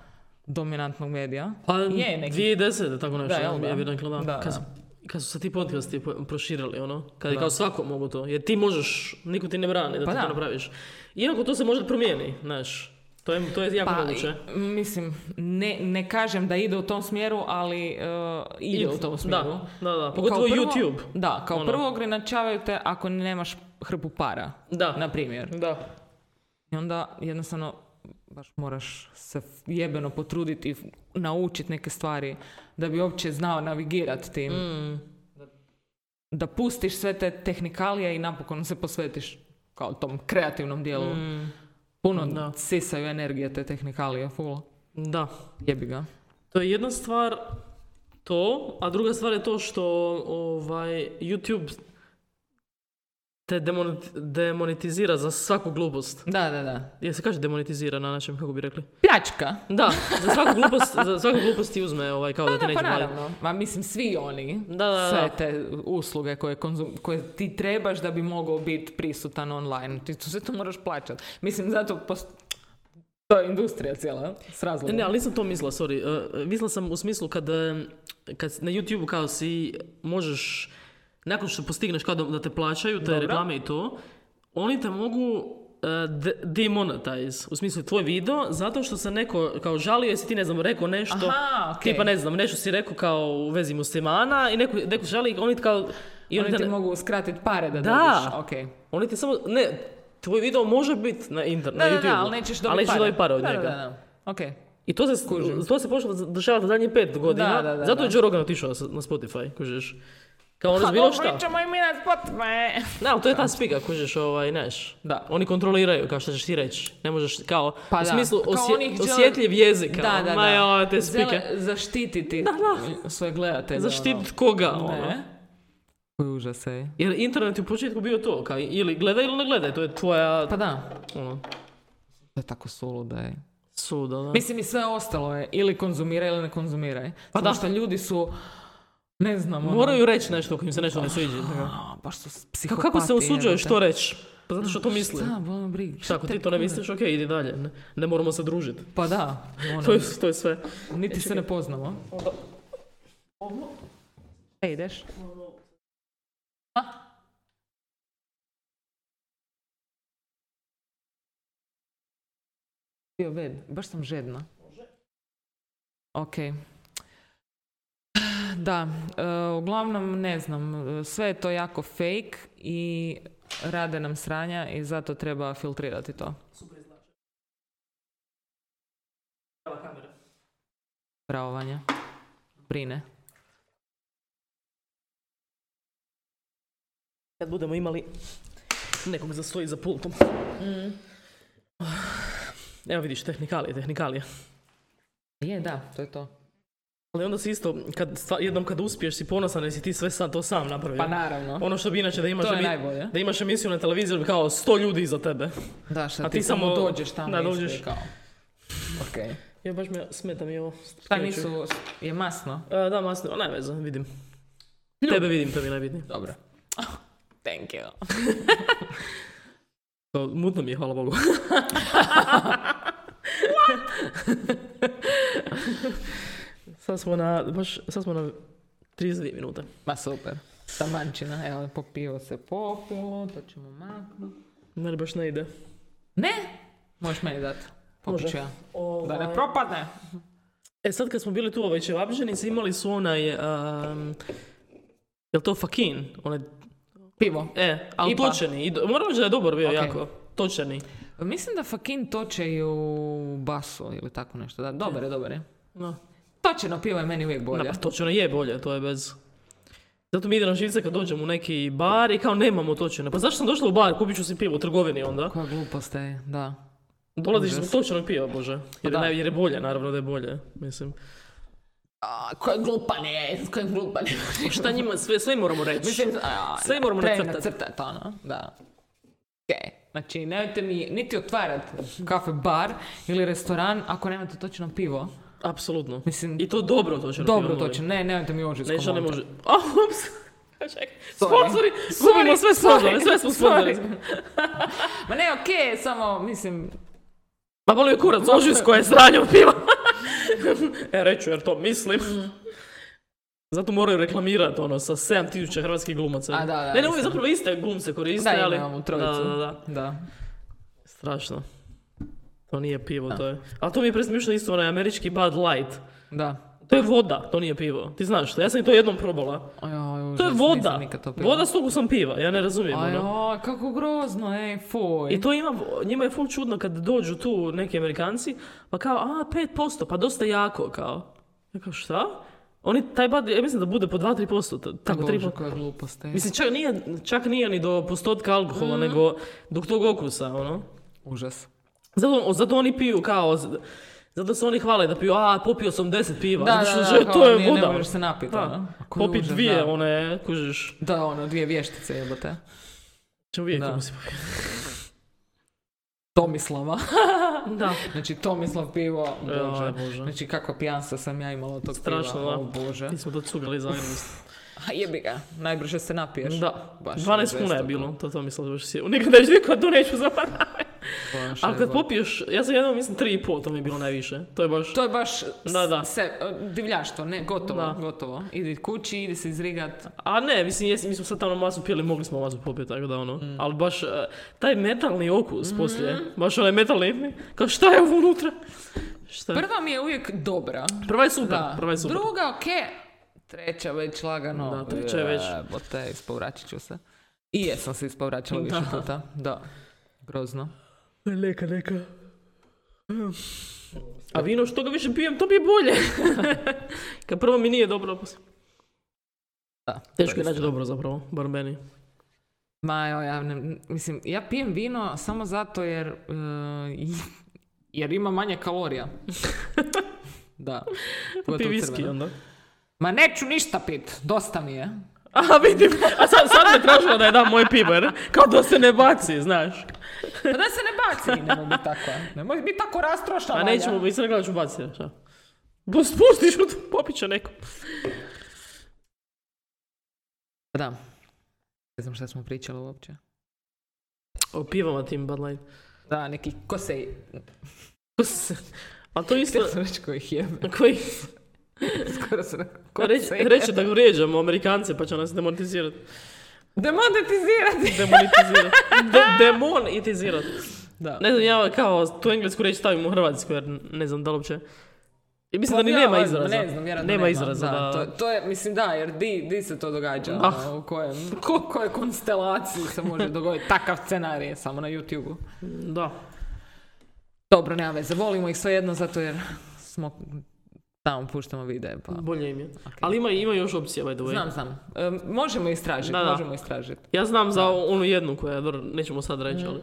dominantnog medija? Pa je neki. 2010, tako nešto. Da, da? Ja bih rekla, da. Da, Kad, da. su- kad su se ti podcasti po- proširili, ono, kad je kao svako mogu to, jer ti možeš, niko ti ne brani da Pa ti da. to napraviš. Iako to se može promijeni, znaš, to je, to je jako Pa, moguće. mislim, ne, ne kažem da ide u tom smjeru, ali uh, ide u tom smjeru. Da, da, da, pogotovo YouTube. Da, kao Ono. prvo ograničavaju te ako nemaš hrpu para, Da, na primjer. da. I onda jednostavno baš moraš se jebeno potruditi i naučiti neke stvari da bi uopće znao navigirati tim. Mm. da pustiš sve te tehnikalije i napokon se posvetiš kao tom kreativnom dijelu. Puno Mm. Da. sisaju energije te tehnikalije, full. Da. Jebi ga. To je jedna stvar to, a druga stvar je to što ovaj, YouTube te demoneti- demonetizira za svaku glupost. Da, da, da. Je se kaže demonetizira na našem, kako bi rekli? Pljačka. Da, za svaku <laughs> glupost, za svaku glupost ti uzme ovaj, kao da, ti Da, neće pa naravno. Ma mislim, svi oni, Da, da, da. sve te usluge koje, konzum, koje ti trebaš da bi mogao biti prisutan online. Ti to sve to moraš plaćati. Mislim, zato pos- to je industrija cijela, s razlogom. Ne, ali nisam to mislila, sorry. Uh, mislila sam u smislu kad, eh, kad na YouTube kao si možeš, nakon što postigneš kao da, da te plaćaju, te Dobro. reklame i to, oni te mogu de- demonetize, u smislu tvoj video, zato što se neko kao žalio jesi ti, ne znam, rekao nešto, Aha, okej. tipa ne znam, nešto si rekao kao u vezi muslimana i neko, neko žali, oni ti kao... I Oni te ti ne- mogu skratiti pare da, Da. dobiš. okej. Oni ti samo, ne, tvoj video može biti na, inter, Da, na YouTube, ali nećeš dobiti pare. pare od da, njega. Da, da, da. Okej. I to se, to se počelo dešavati zadnjih pet godina. Da, da, da, zato je. Joe Rogan otišao na, na Spotify, kužiš. Kao ono bilo šta. ćemo i mi na Spotify. Ali to je ta spiga, kužiš, ovaj, neš. Da. Oni kontroliraju, kao što ćeš ti reći. Ne možeš, kao, Pa u da. smislu Kao osje- oni žele- osjetljiv jezik, kao, Da, da, ma da. joj, te spike. Žele zaštititi svoje gledatelje. Zaštitit koga, ono. ono. Ne. Koji užas, ej. Jer internet je u početku bio to, kao, ili gledaj ili ne gledaj, to je tvoja, Pa da. ono, To je tako suludo, ej. suda, da. Mislim i sve ostalo je ili konzumiraj ili ne konzumiraj. Pa Samo da. što ljudi su, ne znam, ono, Moraju reći nešto ako im se nešto ne sviđa. a, baš su Kako, psihopati. kako se usuđuješ jebote. to reći? Pa zato što to misli. Da, boli me briga. Šta, ako ti to ne misliš, ok, idi dalje. Ne, ne moramo se družiti. Pa da, <laughs> ono, To je, to je sve. niti se ne poznamo. E, ideš? A? Bio ved, baš sam žedna. Ok. Da, e, uglavnom ne znam, sve je to jako fake i rade nam sranja i zato treba filtrirati to. Bravo Vanja. Brine. Kad budemo imali nekog za stoji za pultom. Evo vidiš, tehnikalije, tehnikalije. Je, da, to je to. Ali onda si isto, kad, jednom kad uspiješ si ponosan jer si ti sve sam, to sam napravio. Pa naravno. Ono što bi inače da imaš, To je emi- najbolje. da imaš emisiju na televiziji kao sto ljudi iza tebe. Da, šta A ti, ti samo dođeš tamo da, dođeš. kao. Ok. Ja baš me smeta mi ovo. Šta nisu, je masno? A, da, masno, veze, vidim. Tebe vidim, to mi je najbitnije. Dobro. <laughs> Thank you. <laughs> To, mutno mi je, hvala Bogu. <laughs> sad smo na, baš, sad smo na 32 minute. Ma super. Tamančina, evo, popio se popilo, to ćemo maknuti. Meni baš ne ide. Ne? Možeš meni dati. Popit ću ja. Da ne propadne. E sad kad smo bili tu u ovoj Čevapženici, imali su onaj, um, jel to fakin? Onaj, Pivo. e, ali Ipa. točeni. Moram reći da je dobar bio Ok. jako. Točeni. Mislim da Fakin toče i u basu ili tako nešto. Da, dobar je, dobar je. No. Točeno pivo je meni uvijek bolje. Da, pa točeno je bolje, to je bez... Zato mi ide na živce kad dođemo u neki bar i kao nemamo točene. Pa zašto sam došla u bar, kupit ću si pivo u trgovini onda? Koja glupost je, da. Dolaziš zbog točenog piva, bože. Jer, naj- jer je bolje, naravno da je bolje. Mislim. A, koje glupan je, koje glupan je. Šta njima, sve, sve moramo reći. Mislim, a, Sve moramo treba nacrtat. nacrtat, ono, da. Okay. Znači, nemojte mi niti otvarati kafe bar ili restoran ako nemate točno pivo. Apsolutno. Mislim, I to dobro točeno dobro pivo, molim. točno. Ne, nemojte mi. Neša ne. <laughs> Čekaj. Sorry. Sponzori, gubimo sve sponzore, sve smo sponzori. <laughs> Ma ne, okej, samo, mislim, Ma boli kurac, ožisko je sranje od piva. <laughs> e, reću jer to mislim. Zato moraju reklamirati ono sa 7000 hrvatskih glumaca. A, da, da, ne, ne, uvijek zapravo iste glumce koriste, da ali... Da, da, da. da. Strašno. To nije pivo, to je... Ali to mi je presmišno isto onaj američki Bud Light. Da. To je voda, to nije pivo. Ti znaš to, ja sam i to jednom probala. Ajoj, To je voda. to. Voda s ukusom piva, ja ne razumijem. ono. Ajoj, kako grozno, ej, fuj. I to ima, njima je ful čudno kad dođu tu neki Amerikanci, pa kao, a, 5%, pa dosta jako, kao. Ja kao, šta? Oni, taj bad, ja mislim da bude po 2-3%, t- tako Bože, 3%. koja glupost. ej. Mislim, čak nije, čak nije ni do postotka alkohola, nego do tog okusa, ono. Užas. Zato, zato oni piju kao, zato se oni hvale da piju, a popio sam 10 piva. Da, Zato da, što da, kao to je nije- voda. Ne možeš se napiti, Da. ono. Užas, dvije, da. one, kužiš, Da, ono, dvije vještice jebote. ćemo vidjeti Da. kako si <laughs> Tomislava. <laughs> Da. Znači, Tomislav pivo, bože. Bože. Znači, kakva pijanstva sam ja imala od tog Strašno, piva. da. O, bože. Ti smo to cugali za A jebi ga, najbrže se napiješ. Da, Baš 12 kuna je bilo, to to mislim da baš si... Nikad neću nikad to neću zaboraviti. Baš Ali kad jebote. popiješ, ja sam jednom mislim 3,5, to mi je bilo najviše. To je baš... To je baš Da, da. Se, divljaštvo, ne, gotovo, Da. gotovo. Idi kući, idi se izrigat. A ne, mislim, jesi, mi smo sad tamo masu pili, mogli smo masu popiti, tako da ono. Mm. Ali baš, e, taj metalni okus Mhm. poslije, baš onaj metalni, kao šta je ovo unutra? Šta? Prva mi je uvijek dobra. Prva je super, Da. prva je super. Druga, ok. Treća već lagano. Da, treća je već. Jebote, ispovraćit ću se. I jesam se ispovraćala više puta. Da. Grozno. Neka, neka. A vino što ga više pijem, to mi je bolje. <laughs> Kad prvo mi nije dobro, poslije- Da, teško je naći dobro zapravo, bar meni. Ma evo, ja ne, mislim, ja pijem vino samo zato jer, e, jer ima manje kalorija. <laughs> da. Pi viski crveno. onda. Ma neću ništa pit, dosta mi je. <laughs> A vidim, a sad, sad me tražila da je dam moj pivo, jer kao da se ne baci, znaš. Pa da se ne baci, nemoj biti takva. Nemoj biti tako rastrošna. A nećemo, mi se ne gledam ću baciti, šta? Spustiš u će neko. Da. Ne znam šta smo pričali uopće. O pivama tim Bud Light. Da, neki kosej. <laughs> A to isto, Htjela sam reći kojih jebe. koji, <laughs> Skoro sam rekao <laughs> reći, da vrijeđamo Amerikance pa će nas demonetizirati. Demonetizirati. Demonetizirati. De, <laughs> demonetizirati. Da. Ne znam, ja kao tu englesku reći stavim u hrvatsku jer ne znam da li uopće... I mislim da ni Pa, nema izraza. Ne znam, vjerojatno nema izraza, da. da. To, to je, mislim da, jer di, di se to događa? Da. ono, u kojem, ko, kojoj konstelaciji se može dogoditi takav scenarij samo na YouTube-u. Da. Dobro, nema veze, volimo ih svejedno zato jer smo tamo puštamo videe. Pa. Bolje im je. Ali ima, ima još opcija, by the way. Znam, znam. E, možemo istražiti, Da, da. možemo istražiti. Ja znam za onu jednu koja dobro, nećemo sad reći, ali...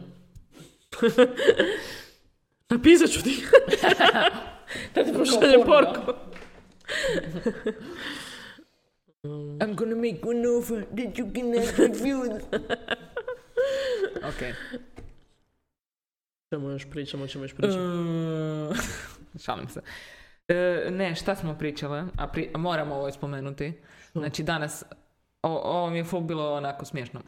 <laughs> Napisat ću ti. <laughs> da ti pošaljem porku. <laughs> I'm gonna make one offer that you cannot refuse. ok. Čemu još pričamo, čemu još pričamo. Mm, Šalim se. E, ne, šta smo pričale? A, pri, moramo ovo spomenuti. Znači danas, o, ovo mi je full bilo onako smiješno.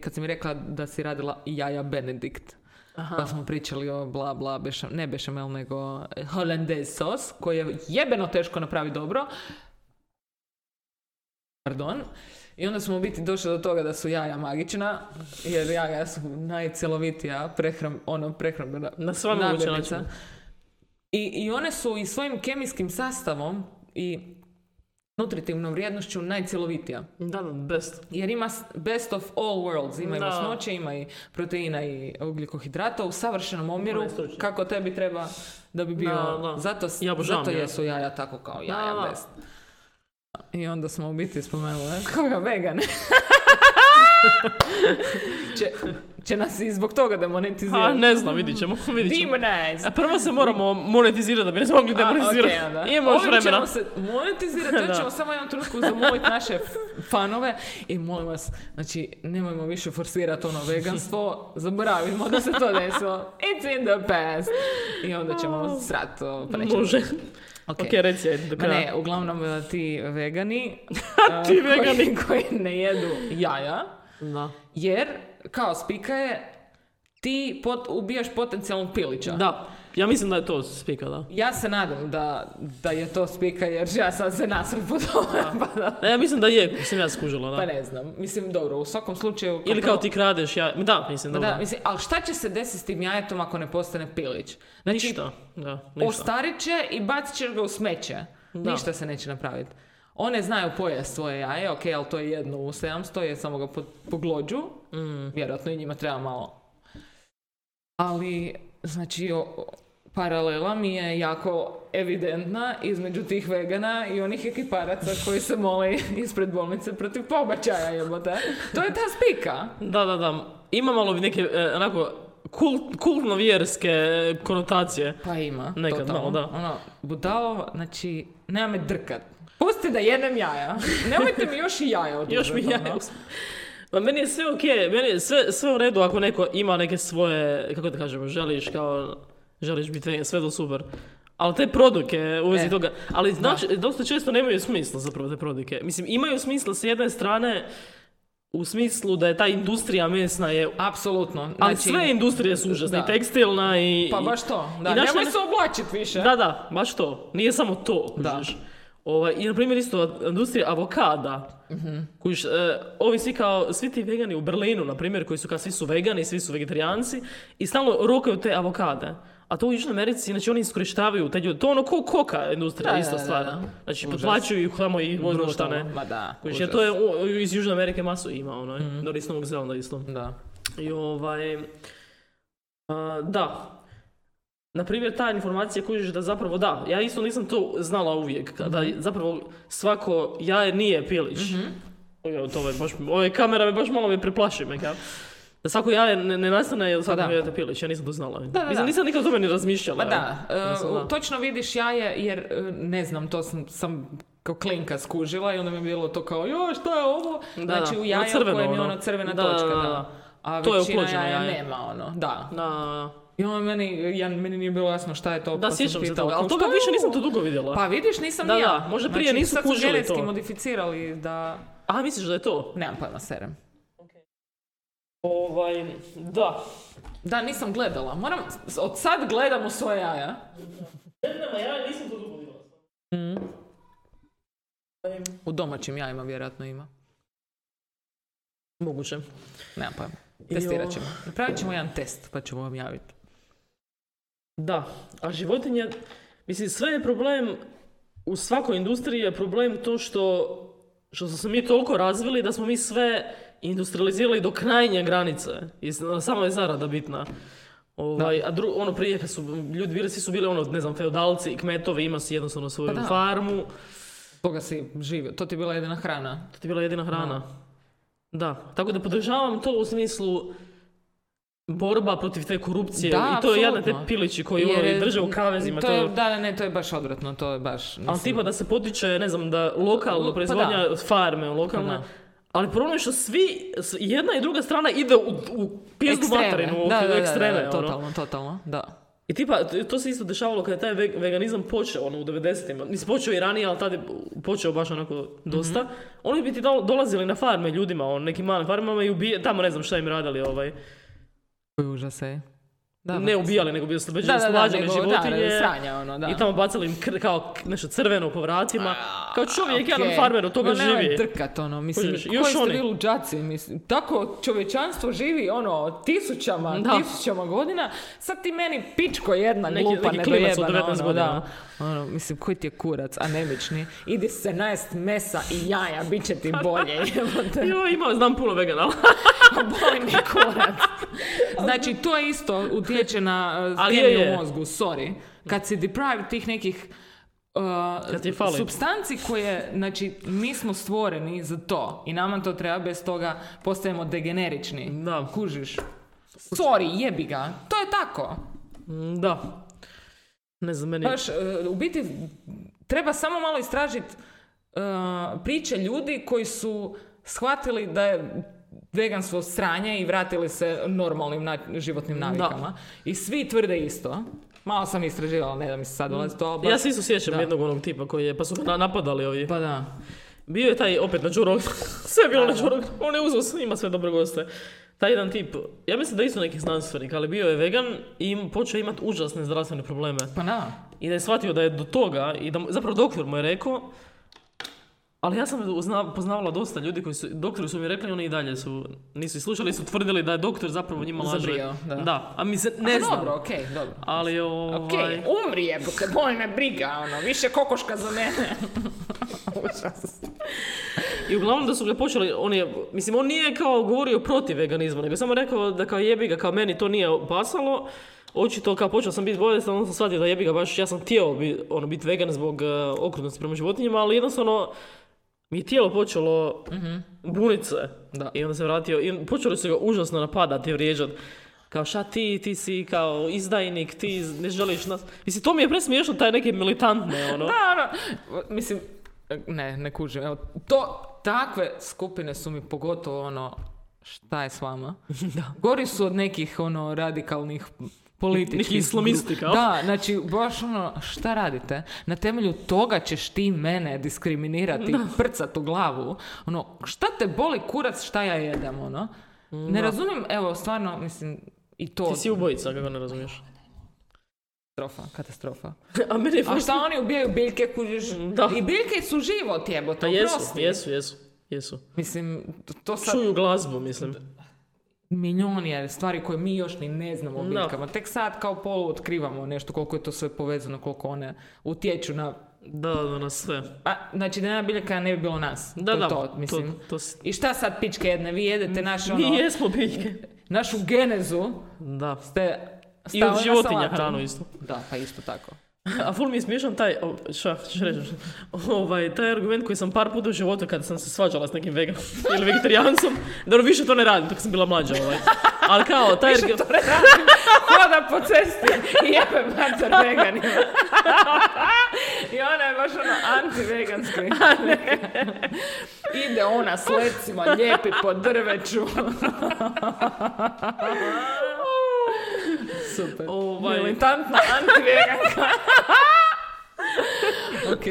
Kad si mi rekla da si radila jaja Benedikt, Aha. pa smo pričali o bla bla, bešam, ne bešamel, nego hollandaise sos, koji je jebeno teško napraviti dobro. Pardon. I onda smo u biti došli do toga da su jaja magična, jer jaja su najcjelovitija prehram, ono, prehrambena Na sva moguća namirnica. I, I one su i svojim kemijskim sastavom i nutritivnom vrijednošću najcjelovitija. Da, da, best. Jer ima best of all worlds. Ima i Da. masnoće, ima i proteina i ugljikohidrata u savršenom omjeru kako tebi treba da bi bio... Da, da. Zato, Ja zato jaja. jesu jaja tako kao jaja Da, da. best. I onda smo u biti spomenuli koga vegan. <laughs> će, će nas i zbog toga A, demonetizirati. ne znam, vidit ćemo, <laughs> vidit ćemo. Demonize. A prvo se moramo monetizirati da bi nas mogli demonetizirati. A, ok, onda. Imamo još vremena. ćemo se monetizirati, <laughs> da. ćemo samo jednom trenutku zamoliti naše fanove i molim vas, znači, nemojmo više forsirati ono veganstvo, <laughs> zaboravimo da se to desilo. It's in the past. I onda ćemo srat to preći. Može. Ok. Ok, reci, ajde, do kraja. ne, uglavnom e, ti vegani, e, Ti koji- vegani. koji ne jedu jaja, Da. jer kao spika je ti pot, ubijaš potencijalnog pilića. Da, ja mislim da je to spika, da. Ja se nadam da, da je to spika jer ja sam se nasred po tome. Pa, da. Ja mislim da je, sam ja skužila, da. pa ne znam. Mislim, dobro, u svakom slučaju... Ili kao ti kradeš, ja, da, mislim, dobro. Da, mislim, ali šta će se desiti s tim jajetom ako ne postane pilić? Znači, Ništa, da, ništa. ostarit će i bacit ćeš ga u smeće. Da. Ništa se neće napraviti. One znaju pojest svoje jaje, ok, ali to je jedno u 700, je samo ga po, poglođu. Mm. Vjerojatno i njima treba malo. Ali, znači, o, paralela mi je jako evidentna između tih vegana i onih ekiparaca <laughs> koji se mole ispred bolnice protiv pobačaja, jebote. To je ta spika. Da, da, da. Ima malo neke, e, onako, kult, kultno-vjerske konotacije. Pa ima. Nekad totalno. malo, da. Ono, budalo, znači, nema me drkat. Pusti da jedem jaja. Nemojte mi još i jaja oduzeti. Još mi ja... ono. Ma meni je sve ok, meni je sve, sve u redu ako neko ima neke svoje, kako da kažemo, želiš kao, želiš biti sve to super. Ali te produke u vezi E, toga, ali znači, dosta često nemaju smisla zapravo te produke. Mislim, imaju smisla s jedne strane u smislu da je ta industrija mesna je Apsolutno. ali Znači, sve industrije su užasne, da. i tekstilna i... Pa baš to. Da, i naša- nemoj se oblačit više. Da, da, baš to. Nije samo to, Da. Ovaj, I na primjer isto industrija avokada. Kužiš, e, ovi svi kao, svi ti vegani u Berlinu, na primjer, koji su kao svi su vegani, svi su vegetarijanci i stalno rokaju te avokade. A to u Južnoj Americi, znači oni iskorištavaju te ljude. To ono ko koka industrija, Da, da, da, stvar. da. Znači, potplaćuju ih tamo i vozno šta ne. Ma da. Jer užas. to je u- iz Južne Amerike masu ima, ono, mm. da iz Novog Zelanda isto. Da. I ovaj... a, da. Na primjer, ta informacija kužiš da zapravo da, ja isto nisam to znala uvijek, da Mhm. zapravo svako jaje nije pilić. Evo, to je baš, ove kamera me baš malo me preplaši me kao. Da svako jaje ne, ne nastane jer svako Pa da. jaje pilić, ja nisam to znala. da, Mislim, da. nisam nikad o tome ni razmišljala. Pa da, e, Mislim, da. točno vidiš jaje jer, e, ne znam, to sam, sam kao klinka skužila i onda mi je bilo to kao, joj, šta je ovo? Da, znači u ono jaju crveno, kojem je ono. ono crvena Da, točka, da. A To je većina oplođeno jaja jaje. nema, ono, da. Da, I onda meni, ja, meni nije bilo jasno šta je to, da pa sjećam se toga, ali toga više nisam to dugo vidjela. Pa vidiš, nisam Da, ni da, ja. možda prije znači, nisu kužili genetski to. modificirali da... A, misliš da je to? Nemam pojma, serem. Ovaj, da. Da, nisam gledala. Moram, od sad gledam u svoje jaja. Nema, ja nisam to dugo vidjela. U domaćim jajima vjerojatno ima. Moguće. Nemam pojma. Testirat ćemo. Napravit ćemo jedan test, pa ćemo vam javiti. Da, a životinje, mislim sve je problem, u svakoj industriji je problem to što, što smo se mi toliko razvili da smo mi sve industrializirali do krajnje granice. I samo je zarada bitna. Ovaj, a dru, ono prije kad su ljudi bili, svi su bili ono, ne znam, feudalci i kmetovi, ima si jednostavno svoju Pa farmu, Toga si živio. To ti je bila jedina hrana. to ti je bila jedina hrana. Da, tako da podržavam to u smislu borba protiv te korupcije Da, i to je jedan te pilići koji Jer ono, drže u kavezima. To je, da, ne, to je baš odvratno. To je baš... Ali mislim- tipa da se potiče, ne znam, da lokalno Pa proizvodnja farme, lokalne. Pa da. Ali problem je što svi, jedna i druga strana ide u, u pizdu materinu, u Da, da, da, ekstreme. da, ono. totalno, totalno, da. I tipa, to se isto dešavalo kada je taj ve- veganizam počeo, ono, u 90-ima. Mislim, počeo i ranije, ali tad je počeo baš onako dosta. Mhm. Oni bi ti dol- dolazili na farme ljudima, on, nekim malim farmama i ubije, tamo ne znam šta im radili, ovaj. Koji užas je. Da, ne ubijali, nego bi oslobađali nego, životinje. da, sranja, ono, da. I tamo bacali im kr- kao nešto crveno po vratima. Kao čovjek, jedan Okej. farmer od toga nemoj živi. drkat, ono, mislim, koji još ste oni. vi luđaci, mislim, tako čovječanstvo živi, ono, tisućama, Da. tisućama godina, sad ti meni pičko jedna Neki- glupa, neki klinac od nedojebana, 19 ono, godina. da. Ono, mislim, koji ti je kurac, anemični, idi se najest mesa i jaja, bit će ti <laughs> bolje. Jo, ima, znam puno vegana. <laughs> Boli mi kurac. Znači, to isto utječe na uh, Ali je, kemiju je. u mozgu, sorry. Kad si deprived tih nekih uh, fali. substanci koje, znači, mi smo stvoreni za to i nama to treba, bez toga postajemo degenerični. Da. Kužiš. Sorry, jebi ga. To je tako. Mm, Da. Ne znam, meni... Baš, uh, u biti, treba samo malo istražiti priče ljudi koji su shvatili da je veganstvo sranje i vratili se normalnim na- životnim navikama. I svi tvrde isto. Malo sam istraživala, ne da mi se sad dolazi to. ali Ja se isto sjećam Da. jednog onog tipa koji je, pa su ga na- napadali ovi. Pa da. Bio je taj opet na Joe <laughs> sve je bilo na Joe Rogan. On je uzeo, sve- ima sve dobre goste. Taj jedan tip, ja mislim da je isto neki znanstvenik, ali bio je vegan i im- počeo imati užasne zdravstvene probleme. Pa da. I da je shvatio da je do toga, i da zapravo doktor mu je rekao, ali ja sam uzna- poznavala dosta ljudi koji su, doktori su mi rekli, oni i dalje su, nisu slušali, su tvrdili da je doktor zapravo njima laže. Zabrijao, da. a mi se, ne znam. Dobro, okej, dobro. Ali ovaj... Ok, umri jebote, boli me briga, ono, više kokoška za mene. <laughs> Užas. I uglavnom da su ga počeli, on je, mislim, on nije kao govorio protiv veganizma, nego je samo rekao da kao jebi ga, kao meni to nije pasalo, očito kao počeo sam biti bolestan, onda sam shvatio da jebi ga baš, ja sam htio bi, ono, biti vegan zbog uh, okrutnosti prema životinjama, ali jednostavno mi je tijelo počelo bunit se. Da. I onda se vratio, i počeli su ga užasno napadati vrijeđati. Kao šta ti, ti si kao izdajnik, ti ne želiš nas. Mislim, to mi je presmiješno, taj neke militantne, <laughs> ono. Da, ono, mislim, ne, ne kužim. Evo, to, takve skupine su mi pogotovo ono, šta je s vama? <laughs> Da. Gori su od nekih ono radikalnih političkih... Neki islamisti, kao? Da, znači baš ono, šta radite? Na temelju toga ćeš ti mene diskriminirati, prcat u glavu. Ono, šta te boli kurac šta ja jedem, ono? Ne razumijem, evo, stvarno, mislim, i to... Ti si ubojica, kako ne razumiješ. Katastrofa, katastrofa. <laughs> A meni je A šta oni ubijaju biljke, kužiš? Da. I biljke su život, jebote, Pa jesu, jesu, jesu, jesu. Mislim, to sad Čuju glazbu, mislim. Milijun je stvari koje mi još ni ne znamo o biljkama. Tek sad kao polu otkrivamo nešto, koliko je to sve povezano, koliko one utječu na... Da, da, na sve. A, znači da nema biljaka ne bi bilo nas. Da, to, da, to, mislim. to si- I šta sad pičke jedne? Vi jedete naš, <laughs> ono, Mi jesmo biljke. našu genezu, Da. ste I od životinja hranu isto. Da, pa isto tako. A ful mi je smiješan taj, o, šta ću reći, ovaj, taj argument koji sam par puta u životu kada sam se svađala s nekim veganom <laughs> ili vegetarijancom, dobro više to ne radim, dok sam bila mlađa, ovaj. Ali kao, taj Više to ne radim. Hoda po cesti i jebe mater veganima. I ona je baš ono anti-veganski. <laughs> Ide ona s lecima, lijepi po drveću. <laughs> <laughs> Super. Ovaj. Militantna <laughs> anti-veganka. <laughs> ok.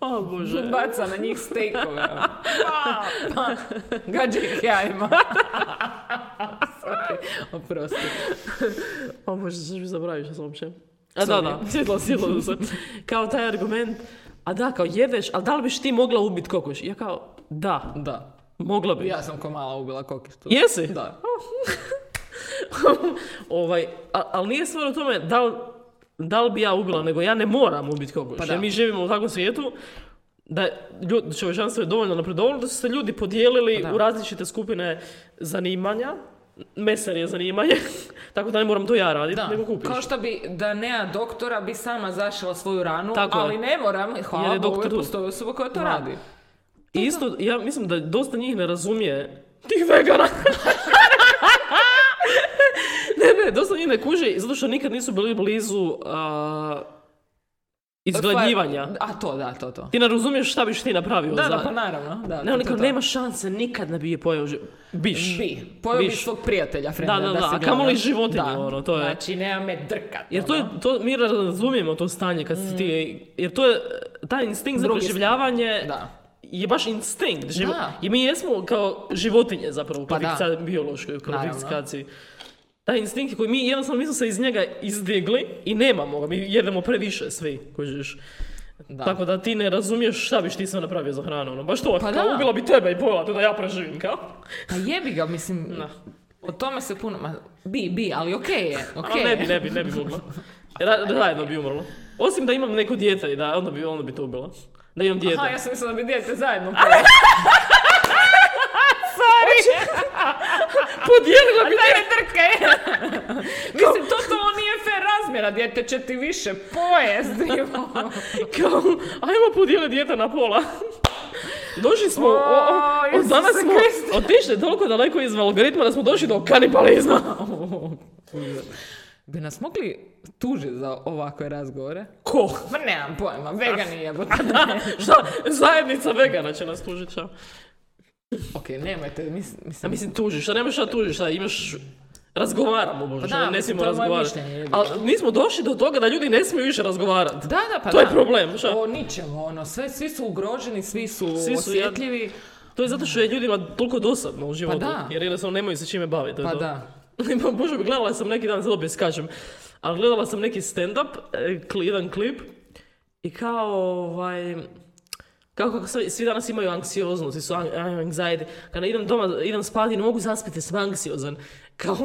o bože, Baca na njih stejkove. Pa, pa. Gađa ih jajima. Sorry. Oprosti. o bože, što mi zaboravio što sam uopće. A da, da, sjetila, sjetila sam. Kao taj argument, a da, kao jedeš, ali da li biš ti mogla ubiti kokoš? Ja kao, da, Da. mogla bi. Ja sam ko mala ubila kokištu. Jesi? Da. <laughs> ovaj, ali nije stvar u tome da li, da li bi ja ubila, nego ja ne moram ubiti kokoš. Pa Jer mi živimo u takvom svijetu da ljudi, čovječanstvo je dovoljno napredovalo da su se ljudi podijelili Pa u različite skupine zanimanja. Mesar je zanimanje, <laughs> tako da ne moram to ja raditi, nego kupiš. Kao što bi, da nema doktora, bi sama zašila svoju ranu, Tako je. ali ne moram, hvala Jer je Bogu, postoji osoba koja to Da. radi. I isto, ja mislim da dosta njih ne razumije tih vegana. <laughs> <laughs> ne, ne, dosta njih ne kuže, zato što nikad nisu bili blizu a, izgladnjivanja. A to, da, to, to. Ti ne razumiješ šta biš ti napravio Da, za... da, pa naravno. Da, Ne, to, on to, to. nema šanse, nikad ne bi je pojeo ži- Biš. Bi. Pojeo bi svog prijatelja, frenda, Da, da, da, si a kamoli Da. ono, to je- Znači, nema me drkat. Jer to je, ono. to, mi razumijemo to stanje kad si ti, jer to je, taj instinkt za preživljavanje Da. je baš instinkt. Živo, Da. I mi jesmo kao životinje zapravo u Pa da. biološkoj kvalifikaciji. Taj instinkt koji mi jednostavno mi smo se iz njega izdigli i nemamo ga, mi jedemo previše svi, kužiš. Da. Tako da ti ne razumiješ šta biš ti sve napravio za hranu, ono, baš to, Pa kao da. ubila bi tebe i pojela te da ja preživim, kao. Pa jebi ga, mislim, Da. o tome se puno, ma, bi, bi, ali okej je, okej Ali ne bi, ne bi, ne bi mogla. Zajedno bi umrlo. Osim da imam neko dijete i da, onda bi, onda bi to ubila. Da imam dijete. Aha, ja sam mislila da bi dijete zajedno <laughs> Podijelila bi daj me drke! <laughs> Mislim, totalno nije fair razmjera, dijete će ti više pojesti. <laughs> kao, ajmo podijeliti dijete na pola. Došli smo, o, o, danas smo otišli toliko daleko iz algoritma da smo došli do kanibalizma. Bi nas mogli tužiti za ovakve razgovore? Ko? Ma nemam pojma, vegani jebote. <laughs> Šta? Zajednica vegana će nas tužiti, šta? Ok, nemojte, mis, A mislim, mislim tužiš, šta nemaš šta tužiš, šta imaš... Razgovaramo, Bože, Pa da, ne mislim, smijemo je razgovarati. Ali nismo došli do toga da ljudi ne smiju više razgovarati. Da, da, pa To je da. problem, šta? O ničemu, ono, sve, svi su ugroženi, svi su, Svi su jad- osjetljivi. To je zato što je ljudima toliko dosadno u životu. da. Jer jednostavno nemaju se čime baviti. to je Pa to. da. <laughs> Pa Bože, gledala sam neki dan, sad opet skačem, ali gledala sam neki stand-up, e, jedan klip, i kao, ovaj, kao kako svi, svi danas imaju anksioznost, i su an- anxiety, kada idem doma, idem spati, ne mogu zaspiti, sam anksiozan, <laughs> kao,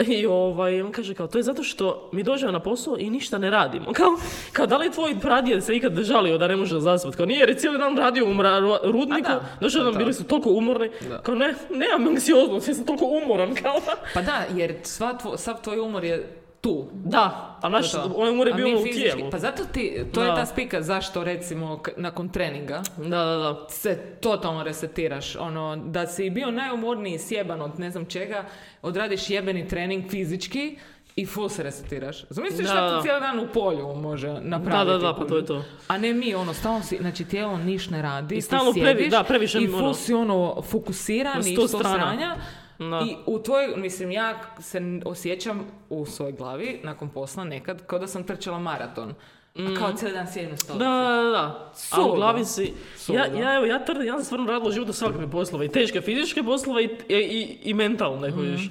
i ovaj, on kaže kao, to je zato što mi dođemo na posao i ništa ne radimo. <laughs> Kao, kao da li je tvoj pradjed se ikad žalio da ne može zaspati? Kao nije, jer je cijeli dan radio u mra- rudniku, došao nam, bili su toliko umorni, Da. kao ne, nemam anksioznost, ja sam toliko umoran, <laughs> kao Pa da, jer sva tvo, sav tvoj umor je tu. Da, a naš, je on mora mi ono u tijelu. Pa zato ti, to je Da. ta spika zašto recimo k- nakon treninga Da, da, da. se totalno resetiraš. Ono, da si bio najumorniji sjeban od ne znam čega, odradiš jebeni trening fizički i full se resetiraš. Zamisliš Da, da. cijeli dan u polju može napraviti. Da, da, da, pa to je to. A ne mi, ono, stalno si, znači tijelo niš ne radi, I ti stalno previ- da, previše, i full ono, si ono fokusiran i sto strana. stranja. Da. I u tvoj, mislim, ja se osjećam u svojoj glavi nakon posla nekad kao da sam trčala maraton. A kao cijeli dan sjedim na stolici. Da, da, da. A u glavi si... Ja, ja, evo, ja tvrdim, ja sam stvarno radila u životu svakakve poslove. I teške fizičke poslove i, i, i, i mentalne, kojiš.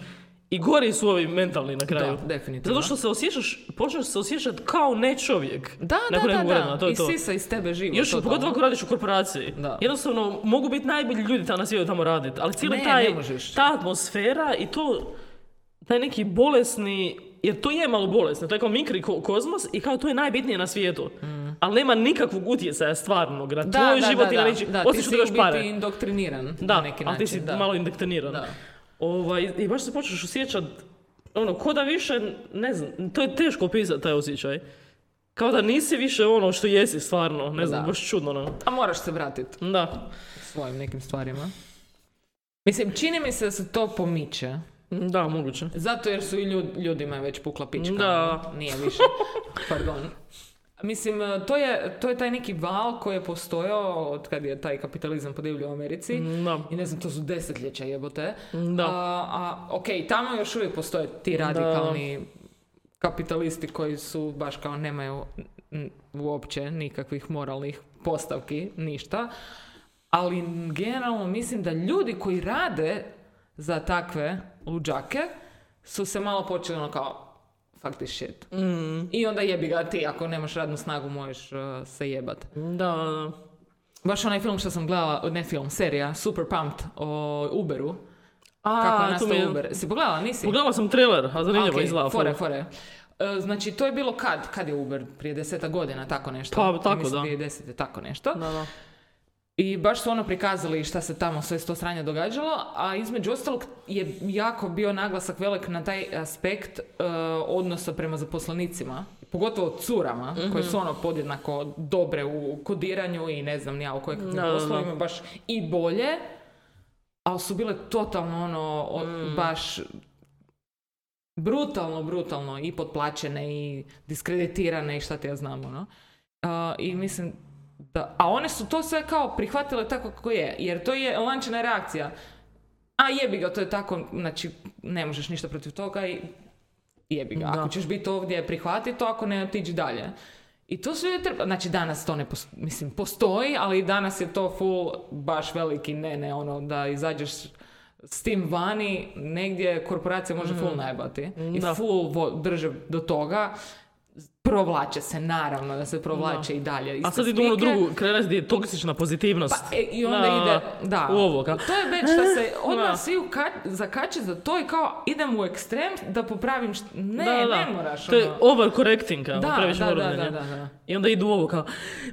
I gori su ovi mentalni na kraju. Da, definitivno. Zato što se osjećaš, počneš se osjećati kao ne čovjek. Da, da, nakon da, da. vremena, to je I to. sisa iz tebe živo. Još totalno. pogotovo ako radiš u korporaciji. Da. Jednostavno, mogu biti najbolji ljudi tamo na svijetu tamo raditi, ali cijeli Ne, taj, ta atmosfera i to, taj neki bolesni, jer to je malo bolesno, to je kao mikri ko- kozmos i kao to je najbitnije na svijetu. Ali nema nikakvog utjecaja stvarnog na Da, tvoj da, život da, i na da, da, ti si dobiš biti pare. indoktriniran Da, na neki način. ali ti si da. malo indoktriniran. Da. Ovaj, I baš se počneš osjećat, ono, ko da više, ne znam, to je teško opisati taj osjećaj. Kao da nisi više ono što jesi stvarno, ne znam, Da. baš čudno, no. A moraš se vratiti Da. svojim nekim stvarima. Mislim, čini mi se da se to pomiče. Da, moguće. Zato jer su i ljud- ljudima je već pukla pička. Da. ono, Nije više. <laughs> Pardon. Mislim, to je, to je taj neki val koji je postojao od kad je taj kapitalizam podivljao u Americi. Da. I ne znam, to su desetljeća jebote. Da. A, a, ok, tamo još uvijek postoje ti radikalni kapitalisti koji su baš kao nemaju uopće nikakvih moralnih postavki, ništa. Ali generalno mislim da ljudi koji rade za takve luđake su se malo počeli ono kao fuck this shit. Mm. I onda jebi ga ti, ako nemaš radnu snagu možeš uh, se jebat. Da. Baš onaj film što sam gledala, ne film, serija, Super Pumped o Uberu. Kako je A, nastao mi je... Uber. Si pogledala, nisi? Pogledala sam trailer, a zanimljivo Ok, izgleda. fore, fore. E, Znači, to je bilo kad? Kad je Uber? Prije deseta godina, tako nešto. Pa, tako, mislim, da. 2010. tako nešto. Da, da. I baš su ono prikazali šta se tamo sve s to stranje događalo, a između ostalog je jako bio naglasak velik na taj aspekt e, odnosa prema zaposlenicima. Pogotovo curama, koje Mhm. su ono podjednako dobre u kodiranju i ne znam ja u kojekakvim da. poslovima, baš i bolje, ali su bile totalno ono, Mm. baš brutalno, brutalno i potplaćene i diskreditirane i šta ti ja znam, ono. A, I mislim da, a one su to sve kao prihvatile tako kako je, jer to je lančana reakcija. A jebi ga, to je tako, znači ne možeš ništa protiv toga i jebi ga. Da. Ako ćeš biti ovdje, prihvati to, ako ne, otiđi dalje. I to sve treba, znači danas to ne postoji, mislim postoji, ali danas je to full baš veliki ne, ne, ono da izađeš s tim vani, negdje korporacija može full najbati i full drže do toga. Provlače se, naravno da se provlače i dalje. A sad idu spike. drugu, krene gdje je toksična pozitivnost. Pa, e, I onda Da, ide, da. U ovo, ka. To je već <laughs> da se odmah svi uka- zakače za to i kao idem u ekstrem da popravim št- Ne, Da, da. ne moraš. To je ono. overcorrecting, kao, Da, previše da, da, da, da, da. I onda idu u ovo kao,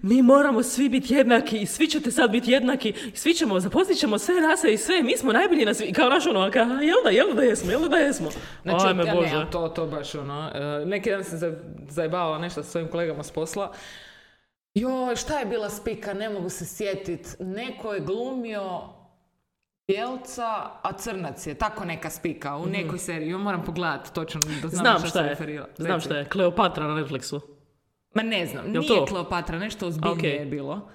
mi moramo svi biti jednaki i svi ćete sad biti jednaki i svi ćemo, zaposlit ćemo sve rase i sve, mi smo najbolji na svi. Kao naš ono, kao, jel da, jel da jesmo, jel da jesmo. Znači, Ajme ja, Bože. ne, to, to baš ono, e, neki dan sam za- zajebavala nešto sa svojim kolegama s posla. Joj, šta je bila spika, ne mogu se sjetit. Neko je glumio Bijelca, a crnac je, tako neka spika u nekoj seriji. Jo, moram pogledati točno da znam, Znam šta šta se je, referira. znam šta je, Kleopatra na Netflixu. Ma ne znam, Jel nije to? Kleopatra, nešto ozbiljnije Ok. je bilo.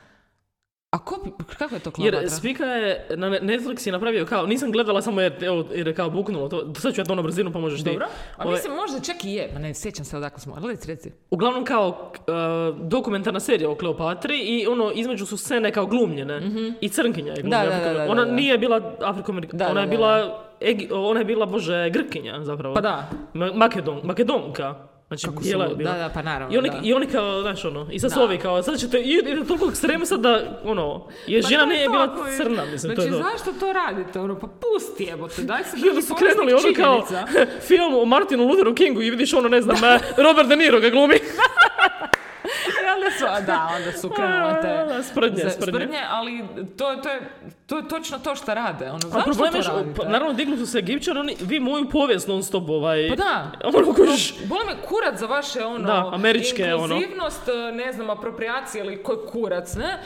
A ko, kako je to Jer Kleopatra? Spika je, na Netflix je napravio kao, nisam gledala samo jer, evo, jer je kao buknulo, to, sad ću ja to na brzinu pa možeš ti. Dobro. A Ovaj, mislim, možda čak i je. Ma ne, sjećam se odakle smo. Ali reci. Uglavnom kao uh, dokumentarna serija o Kleopatri i ono između su scene kao glumljene i crnkinja je glumljena. Da, da, da, da, ona nije bila Afrikoamerika, ona je bila Egi- ona je bila bože Grkinja zapravo. Pa da. Ma- Makedon, Makedonka. Znači Kako bijela su- je bila. da, da, pa naravno, I oni, da. I oni kao, znaš ono, i sad su Da. ovi kao, sad ćete, i- ide toliko ekstremu sad da, ono, je Pa žena je nije to, bila je- crna, mislim, znači, to je to. zašto to radite? Ono, pa pusti jebote, daj se <laughs> onda su krenuli ono kao <laughs> film o Martinu Lutheru Kingu i vidiš ono, ne znam, <laughs> Robert De Niro ga glumi. I onda su, da, onda su krenule te <laughs> Sprdnje, sprdnje. ali to, to, je, to je točno to što rade. Ono, A problem je, što- pa, naravno dignu su se Egipćani, oni, vi moju povijest non stop ovaj... Pa da. Ono, kužiš, Boli me kurac za vaše ono, Da, američke, ono. inkluzivnost, ne znam, apropriacije ili koji kurac, ne?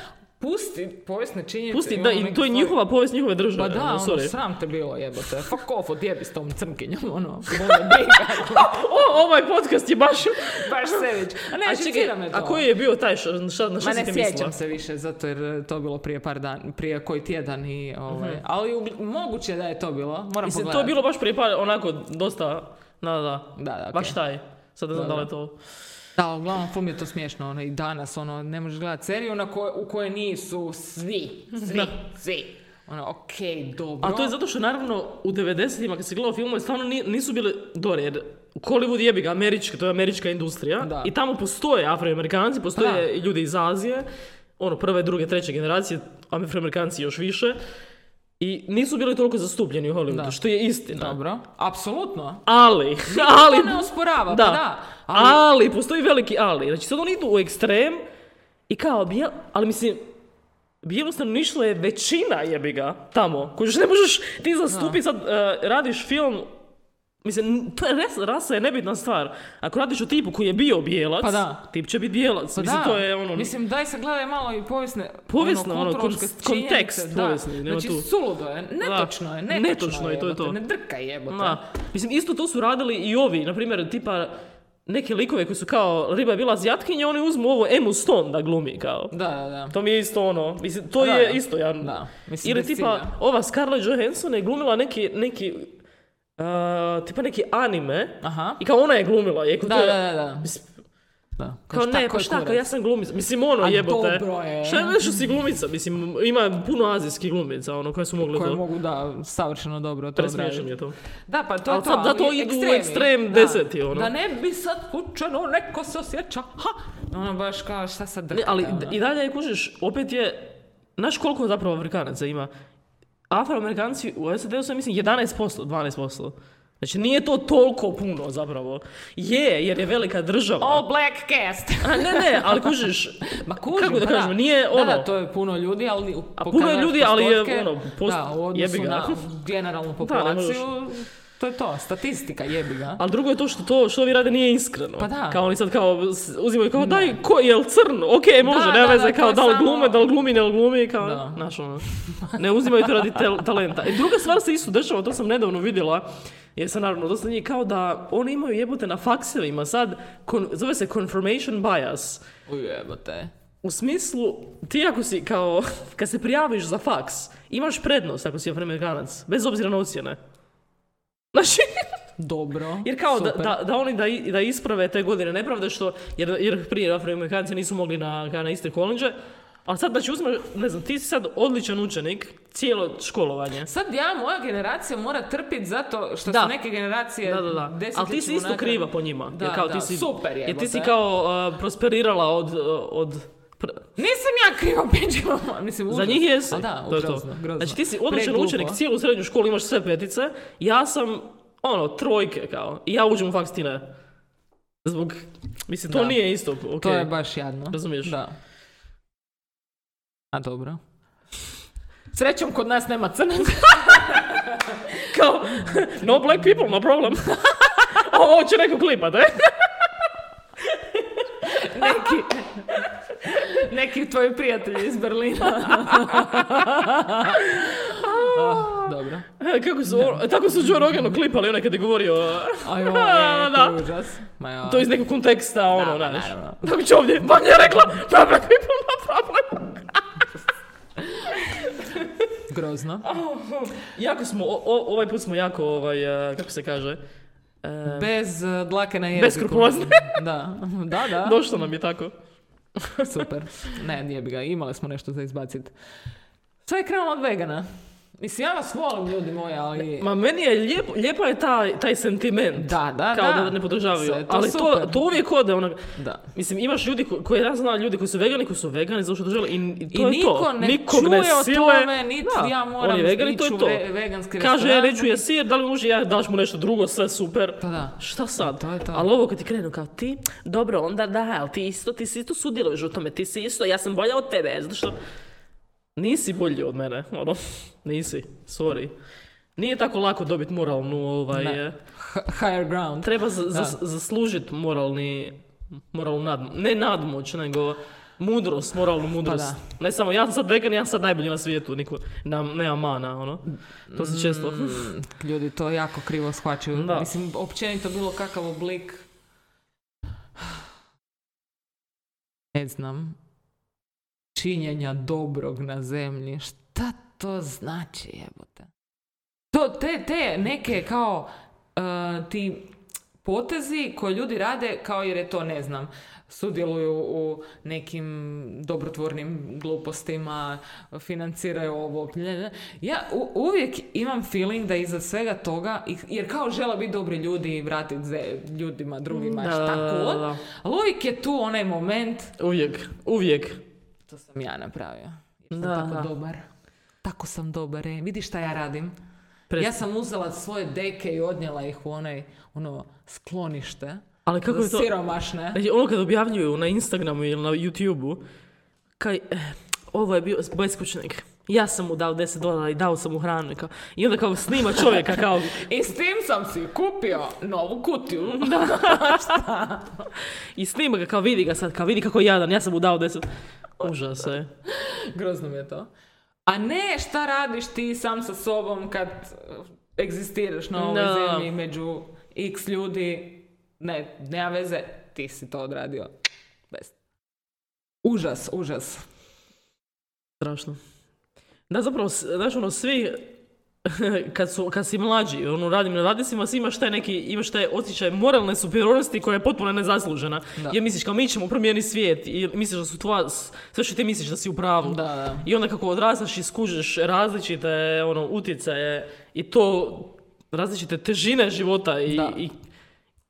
Pusti povijesne činjenice. pusti, da, i to je njihova povijest njihove države. Pa da, ono, ono, sorry. sram te bilo jebote. <laughs> Fuck off, odjebi s tom crnkinjom, ono. <laughs> Briga. <laughs> O, ovaj podcast je baš... Baš sević. A ne, A žicira me to. a koji je bio taj, šta, šta, na šta si ne sjećam se više, zato jer je to bilo prije par dan, prije koji tjedan i ovaj, Mhm. ali ugl- moguće da je to bilo, moram Mislim, to je bilo baš prije par, onako, dosta, da, da, da. Da. Baš taj. Sad ne znam Da, da li je to... Da, uglavnom film je to smiješno, ono, i danas, ono, ne možeš gledati seriju na koj- u kojoj nisu svi, svi, Da. svi. Ono, okej, dobro. A to je zato što naravno u 90-ima kad se gledao filmove stvarno ni- nisu bile dobro jer Hollywood jebi ga, američka, to je američka industrija Da. i tamo postoje afroamerikanci, postoje Da. ljudi iz Azije, ono prve, druge, treće generacije, afroamerikanci još više i nisu bili toliko zastupljeni u Hollywoodu, Da. što je istina. Dobro, apsolutno. Ali, Ali, to ne osporava, da, pa da. ali, Ali, postoji veliki ali. Znači sad oni idu u ekstrem i kao, bijel, ali mislim, bijelo stanovništvo je većina jebi ga tamo. Koji ne možeš ti zastupi sad, eh, radiš film, mislim, to je res- rasa je nebitna stvar. Ako radiš o tipu koji je bio bijelac, Pa da. tip će biti bijelac. pa mislim, da, to je ono... mislim, daj se gledaj malo i povijesne, Povijesno, ono, kon- kontekst povijesni, Znači, tu. suludo je, netočno je, netočno, Netočno je, to je to. Ne drkaj jebote. Da. Mislim, isto to su radili i ovi, na primjer, tipa neke likove koji su kao, riba je bila azijatkinja, oni uzmu ovo Emu Stone da glumi, kao. Da, da, da. To mi je isto ono, mislim, to Da, je da. isto ja. Da, mislim, Ili tipa, ova Scarlett Johansson je glumila neki, neki, uh, tipa neki anime, Aha. i kao ona je glumila, je, Da, to je- da, da, da. Mislim, da. Kao šta, ne, pa je šta, kao ja sam glumica. Mislim, ono A jebote. dobro je. Šta je nešto si glumica? Mislim, ima puno azijskih glumica, ono, koje su mogle Koje to. mogu, da, savršeno dobro to mi je to. Da, pa to Ali je to. sad zato ali idu u ekstrem Da. deseti, ono. Da ne bi sad slučajno neko se osjeća, ha! Ono baš kao šta sad Ne, drkate, ali ono. i dalje kužiš, opet je, znaš koliko zapravo Afrikanaca ima? Afroamerikanci u SAD-u su, mislim, 11%, 12%. Znači, nije to toliko puno zapravo. Je, jer je velika država. All black cast. A, ne, ne, ali kužiš, <laughs> Ma kužim, kako da pa kažem, nije ono... Da, da, to je puno ljudi, ali... A puno je ljudi, ali je, ono, post- Da, u odnosu na generalnu ne populaciju, to je to, statistika jebi ga. Ali drugo je to što to što ovi rade nije iskreno. Pa da. Kao oni sad kao uzimaju kao daj ko jel crn? Ok, može, Da, da, veze kao da li glume, da li glumi, ne li glumi, kao Da. znaš ono. Ne uzimaju to radi tel- talenta. I druga stvar se isto dešava, to sam nedavno vidjela, jer sam naravno dosta njih kao da oni imaju jebote na faksevima sad, kon- zove se confirmation bias. Ujebote. U smislu, ti ako si kao, <laughs> kad se prijaviš za faks, imaš prednost ako si afroamerikanac, bez obzira na ocjene. Znači, Dobro. jer kao da, da, da oni da, da isprave te godine nepravde što, jer, jer prije afroamerikanci nisu mogli na, na iste kolinđe, a sad znači uzme, ne znam, ti si sad odličan učenik, cijelo školovanje. Sad ja, moja generacija mora trpit zato što Da. su neke generacije Da, da, da. Ali ti si isto kriva po njima. Da, jer kao da, ti si, super Jer ti si kao uh, prosperirala od, uh, od Nisam ja kriva piđama. Mislim, Za užas. njih jesi. A da, to je to. grozno, grozno. Znači ti si odličan učenik, cijelu srednju školu imaš sve petice, ja sam, ono, trojke kao. I ja uđem u faks, ti ne. Zbog, mislim, to Da. nije isto, ok. To je baš jadno. Razumiješ? Da. A dobro. Srećom kod nas nema crnaca. <laughs> Kao, no black people, no problem. <laughs> Ovo će neko klipat, e? Neki, neki tvoji prijatelji iz Berlina. Ah, dobro. Kako su, tako su Joe Roganu klipali, onaj kad je govorio, Ajoj, <laughs> Da. to je užas. Ma ja. to iz nekog konteksta, ono, Da, znaš. Tako će ovdje, Vanja je rekla, black people, no problem. Grozno. Jako smo, o- o- ovaj put smo jako, ovaj, eh, kako se kaže, Bez uh, dlake na jeziku. Beskrupulozni. <laughs> da, da, da. došlo nam je tako. Super. Ne, nije bi ga. Imali smo nešto za izbaciti. Sve je krenulo od vegana. Mislim, ja vas volim, ljudi moji, ali... Ma meni je lijep, lijepa je taj, taj sentiment. Da, da, Kao da. da ne podržavaju. Sve to Ali to, super. to uvijek ode onak. Da. Mislim, imaš ljudi ko- koji ja znam ljudi koji su vegani, koji su vegani zato što žele i, i to I je niko to. ne Nikog čuje ne o sile. tome, niti Da, ja moram on je vegan i to je to. ve- veganski Kaže, ja neću je sir, da li može ja daš mu nešto drugo, sve super. Pa da. Šta sad? To je to. Ali ovo kad ti krenu kao ti, dobro, onda da, ali ti isto, ti si isto sudjeluješ u tome, ti si isto, ja sam bolja od tebe, zato što nisi bolji od mene, ono, nisi, sorry. Nije tako lako dobiti moralnu, ovaj, Ne. higher ground. treba za, za- zaslužiti moralni, moralnu nadmo, ne nadmoć, nego mudrost, moralnu mudrost. Pa Ne samo, ja sam sad vegan, ja sam sad najbolji na svijetu, niko, nam, nema mana, ono. To se često... Mm, ljudi to jako krivo shvaćaju. Da. Mislim, općenito bilo kakav oblik <sighs> ne znam činjenja dobrog na zemlji. Šta to znači, jebote? To, te, te neke kao uh, ti potezi koje ljudi rade kao jer je to, ne znam, sudjeluju u nekim dobrotvornim glupostima, financiraju ovo. Ja u- uvijek imam feeling da iza svega toga, jer kao žele biti dobri ljudi i vratiti ljudima, drugima, Da, šta god, ali uvijek je tu onaj moment, Uvijek, uvijek. To sam ja napravio. Jer sam Da, tako da. dobar. Tako sam dobar, e. Vidi šta ja radim. Pres- Ja sam uzela svoje deke i odnijela ih u onaj, ono, sklonište. Ali kako je to... siromašne. Znači, ono kad objavljuju na Instagramu ili na YouTubeu, kaj, eh, ovo je bio beskućnik. Ja sam mu dao 10 dolara i dao sam mu hranu. I, kao, I onda kao snima čovjeka kao... <laughs> I s tim sam si kupio novu kutiju. <laughs> <laughs> I snima ga kao vidi ga sad, kao vidi kako je jadan, ja sam mu dao 10... Užas je. <laughs> Grozno mi je to. A ne šta radiš ti sam sa sobom kad uh, egzistiraš na ovoj Da. zemlji među x ljudi. Ne, nema veze, ti si to odradio. Bez. Užas, užas. Strašno. Da, zapravo, znaš, ono, svi, <laughs> kad, su, kad si mlađi, ono, radim na radnicima, svi imaš taj neki, imaš taj osjećaj moralne superiornosti koja je potpuno nezaslužena. Da. Jer misliš kao mi ćemo promijeniti svijet i misliš da su tvoja, sve što ti misliš da si u pravu. Da, da. I onda kako odrastaš i skužiš različite ono, utjecaje i to različite težine života i, i,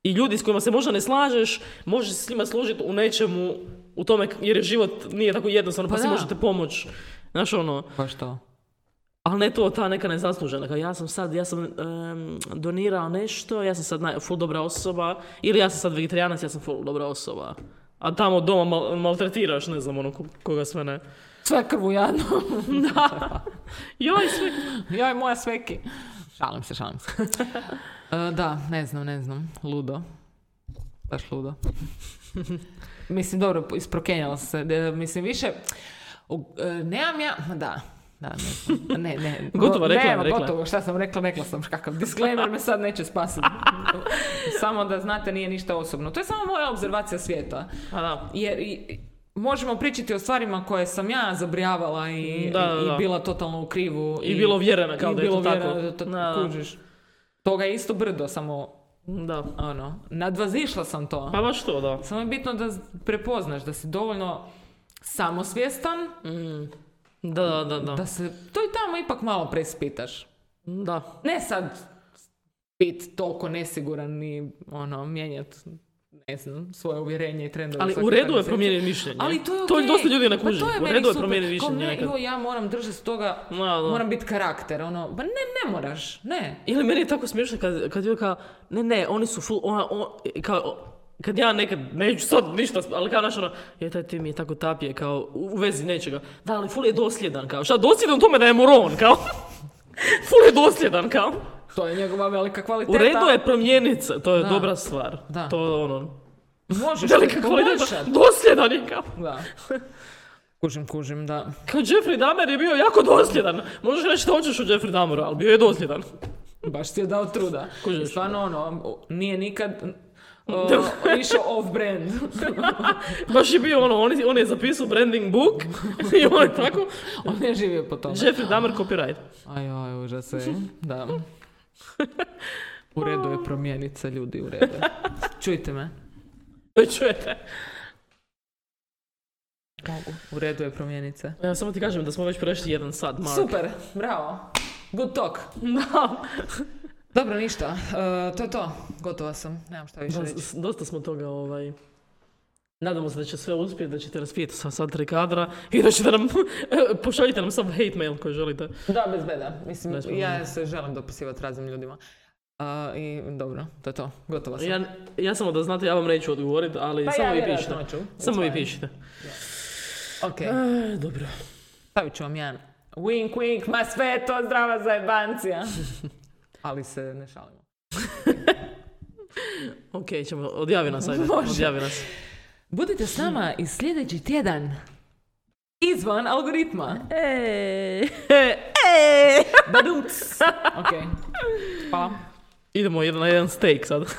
i ljudi s kojima se možda ne slažeš, možeš se s njima složiti u nečemu, u tome jer je život nije tako jednostavno pa, Pa si možete pomoći. Znaš ono, Baš to. Ali ne to ta neka nezaslužena, kao ja sam sad, ja sam em, donirao nešto, ja sam sad naj, full dobra osoba, ili ja sam sad vegetarijanac, ja sam full dobra osoba. A tamo doma mal, maltretiraš, ne znam, ono, ko- koga sve ne. Sve krvu jadno. <laughs> Joj, sve. Joj, moja sveki. Šalim se, šalim se. E, da, ne znam, ne znam. Ludo. Baš ludo. mislim, dobro, isprokenjala se. E, mislim, više... u- e, nemam ja... Da, da, ne znam. <laughs> Ne, ne. Gotovo, rekla, Nema, rekla. gotovo. Šta sam rekla, rekla sam. Kakav disclaimer me sad neće spasiti. <laughs> samo da znate, nije ništa osobno. To je samo moja obzervacija svijeta. A da. Jer i, možemo pričati o stvarima koje sam ja zabrijavala i, Da, da, i, da. i bila totalno u krivu. I bilo uvjerena kao i da je to bilo tako. uvjerena da to Da, da. kužiš. Toga je isto brdo, samo Da. ono, nadvazišla sam to. Pa baš to, da. Samo je bitno da prepoznaš, da si dovoljno samosvjestan, Mm. Da, da, da, da. da se to i tamo ipak malo preispitaš. Da. Ne sad bit toliko nesiguran i ono, mijenjat ne znam, svoje uvjerenje i trendove. Ali u redu je promijeniti mišljenje. Ali to je To je dosta ljudi ne Pa kuži. to je U redu je promijeniti mišljenje ne, joj, ja moram držati toga, Da, da. moram biti karakter, ono, ba ne, ne moraš, ne. Ili meni je tako smiješno kad, kad ljudi kao, ne, ne, oni su full, ona, on, kao, kad ja nekad, neću sad ništa, ali kao naš ono, je taj ti mi je tako tapije, kao, u, u vezi nečega. Da, ali full je dosljedan, kao, šta, dosljedan u tome da je moron, kao. <laughs> full je dosljedan, kao. To je njegova velika kvaliteta. U redu je promijeniti se, to je Da. dobra stvar. Da. To je ono, Možeš velika kvaliteta, dosljedan je, kao. Da. <laughs> Kužim, kužim, da. Kao Jeffrey Dahmer je bio jako dosljedan. Možeš reći što hoćeš o Jeffrey Dahmeru, ali bio je dosljedan. Baš ti je dao truda. Kužiš. Stvarno, ono, nije nikad o, išao off-brand. <laughs> Baš je bio ono, on je, on je zapisao branding book <laughs> i on je tako. On je živio po tome. Jeffrey Dahmer copyright. Aj, aj, užas. Da. <laughs> U redu je promijeniti se ljudi, u redu. Čujte me. Čujete. Mogu. U redu je promijeniti se. Ja samo ti kažem da smo već prešli jedan sat, Mark. Super, bravo. Good talk. Dobro, ništa. E, to je to. Gotova sam. Nemam šta više reći. dosta smo toga ovaj... Nadamo se da će sve uspjeti, da ćete raspijeti sa sva tri kadra i da ćete nam, <laughs> pošaljite nam sam hate mail koji želite. Da, bez beda. Mislim, ja se želim dopisivati raznim ljudima. A, I dobro, to je to. Gotova sam. Ja, ja samo da znate, ja vam neću odgovoriti, ali Pa samo ja vi pišite. Samo vi pišite. Ok. E, dobro. Stavit ću vam jedan wink wink, ma sve to zdrava zajebancija. <laughs> Ali se ne šalimo. <laughs> Ok, ćemo, odjavi nas, ajde. Može. Odjavi nas. Budite s nama i sljedeći tjedan. Izvan algoritma. Ej, ej. Badumc. <laughs> Ok. Hvala. Idemo jedan- na jedan steak sad. <laughs>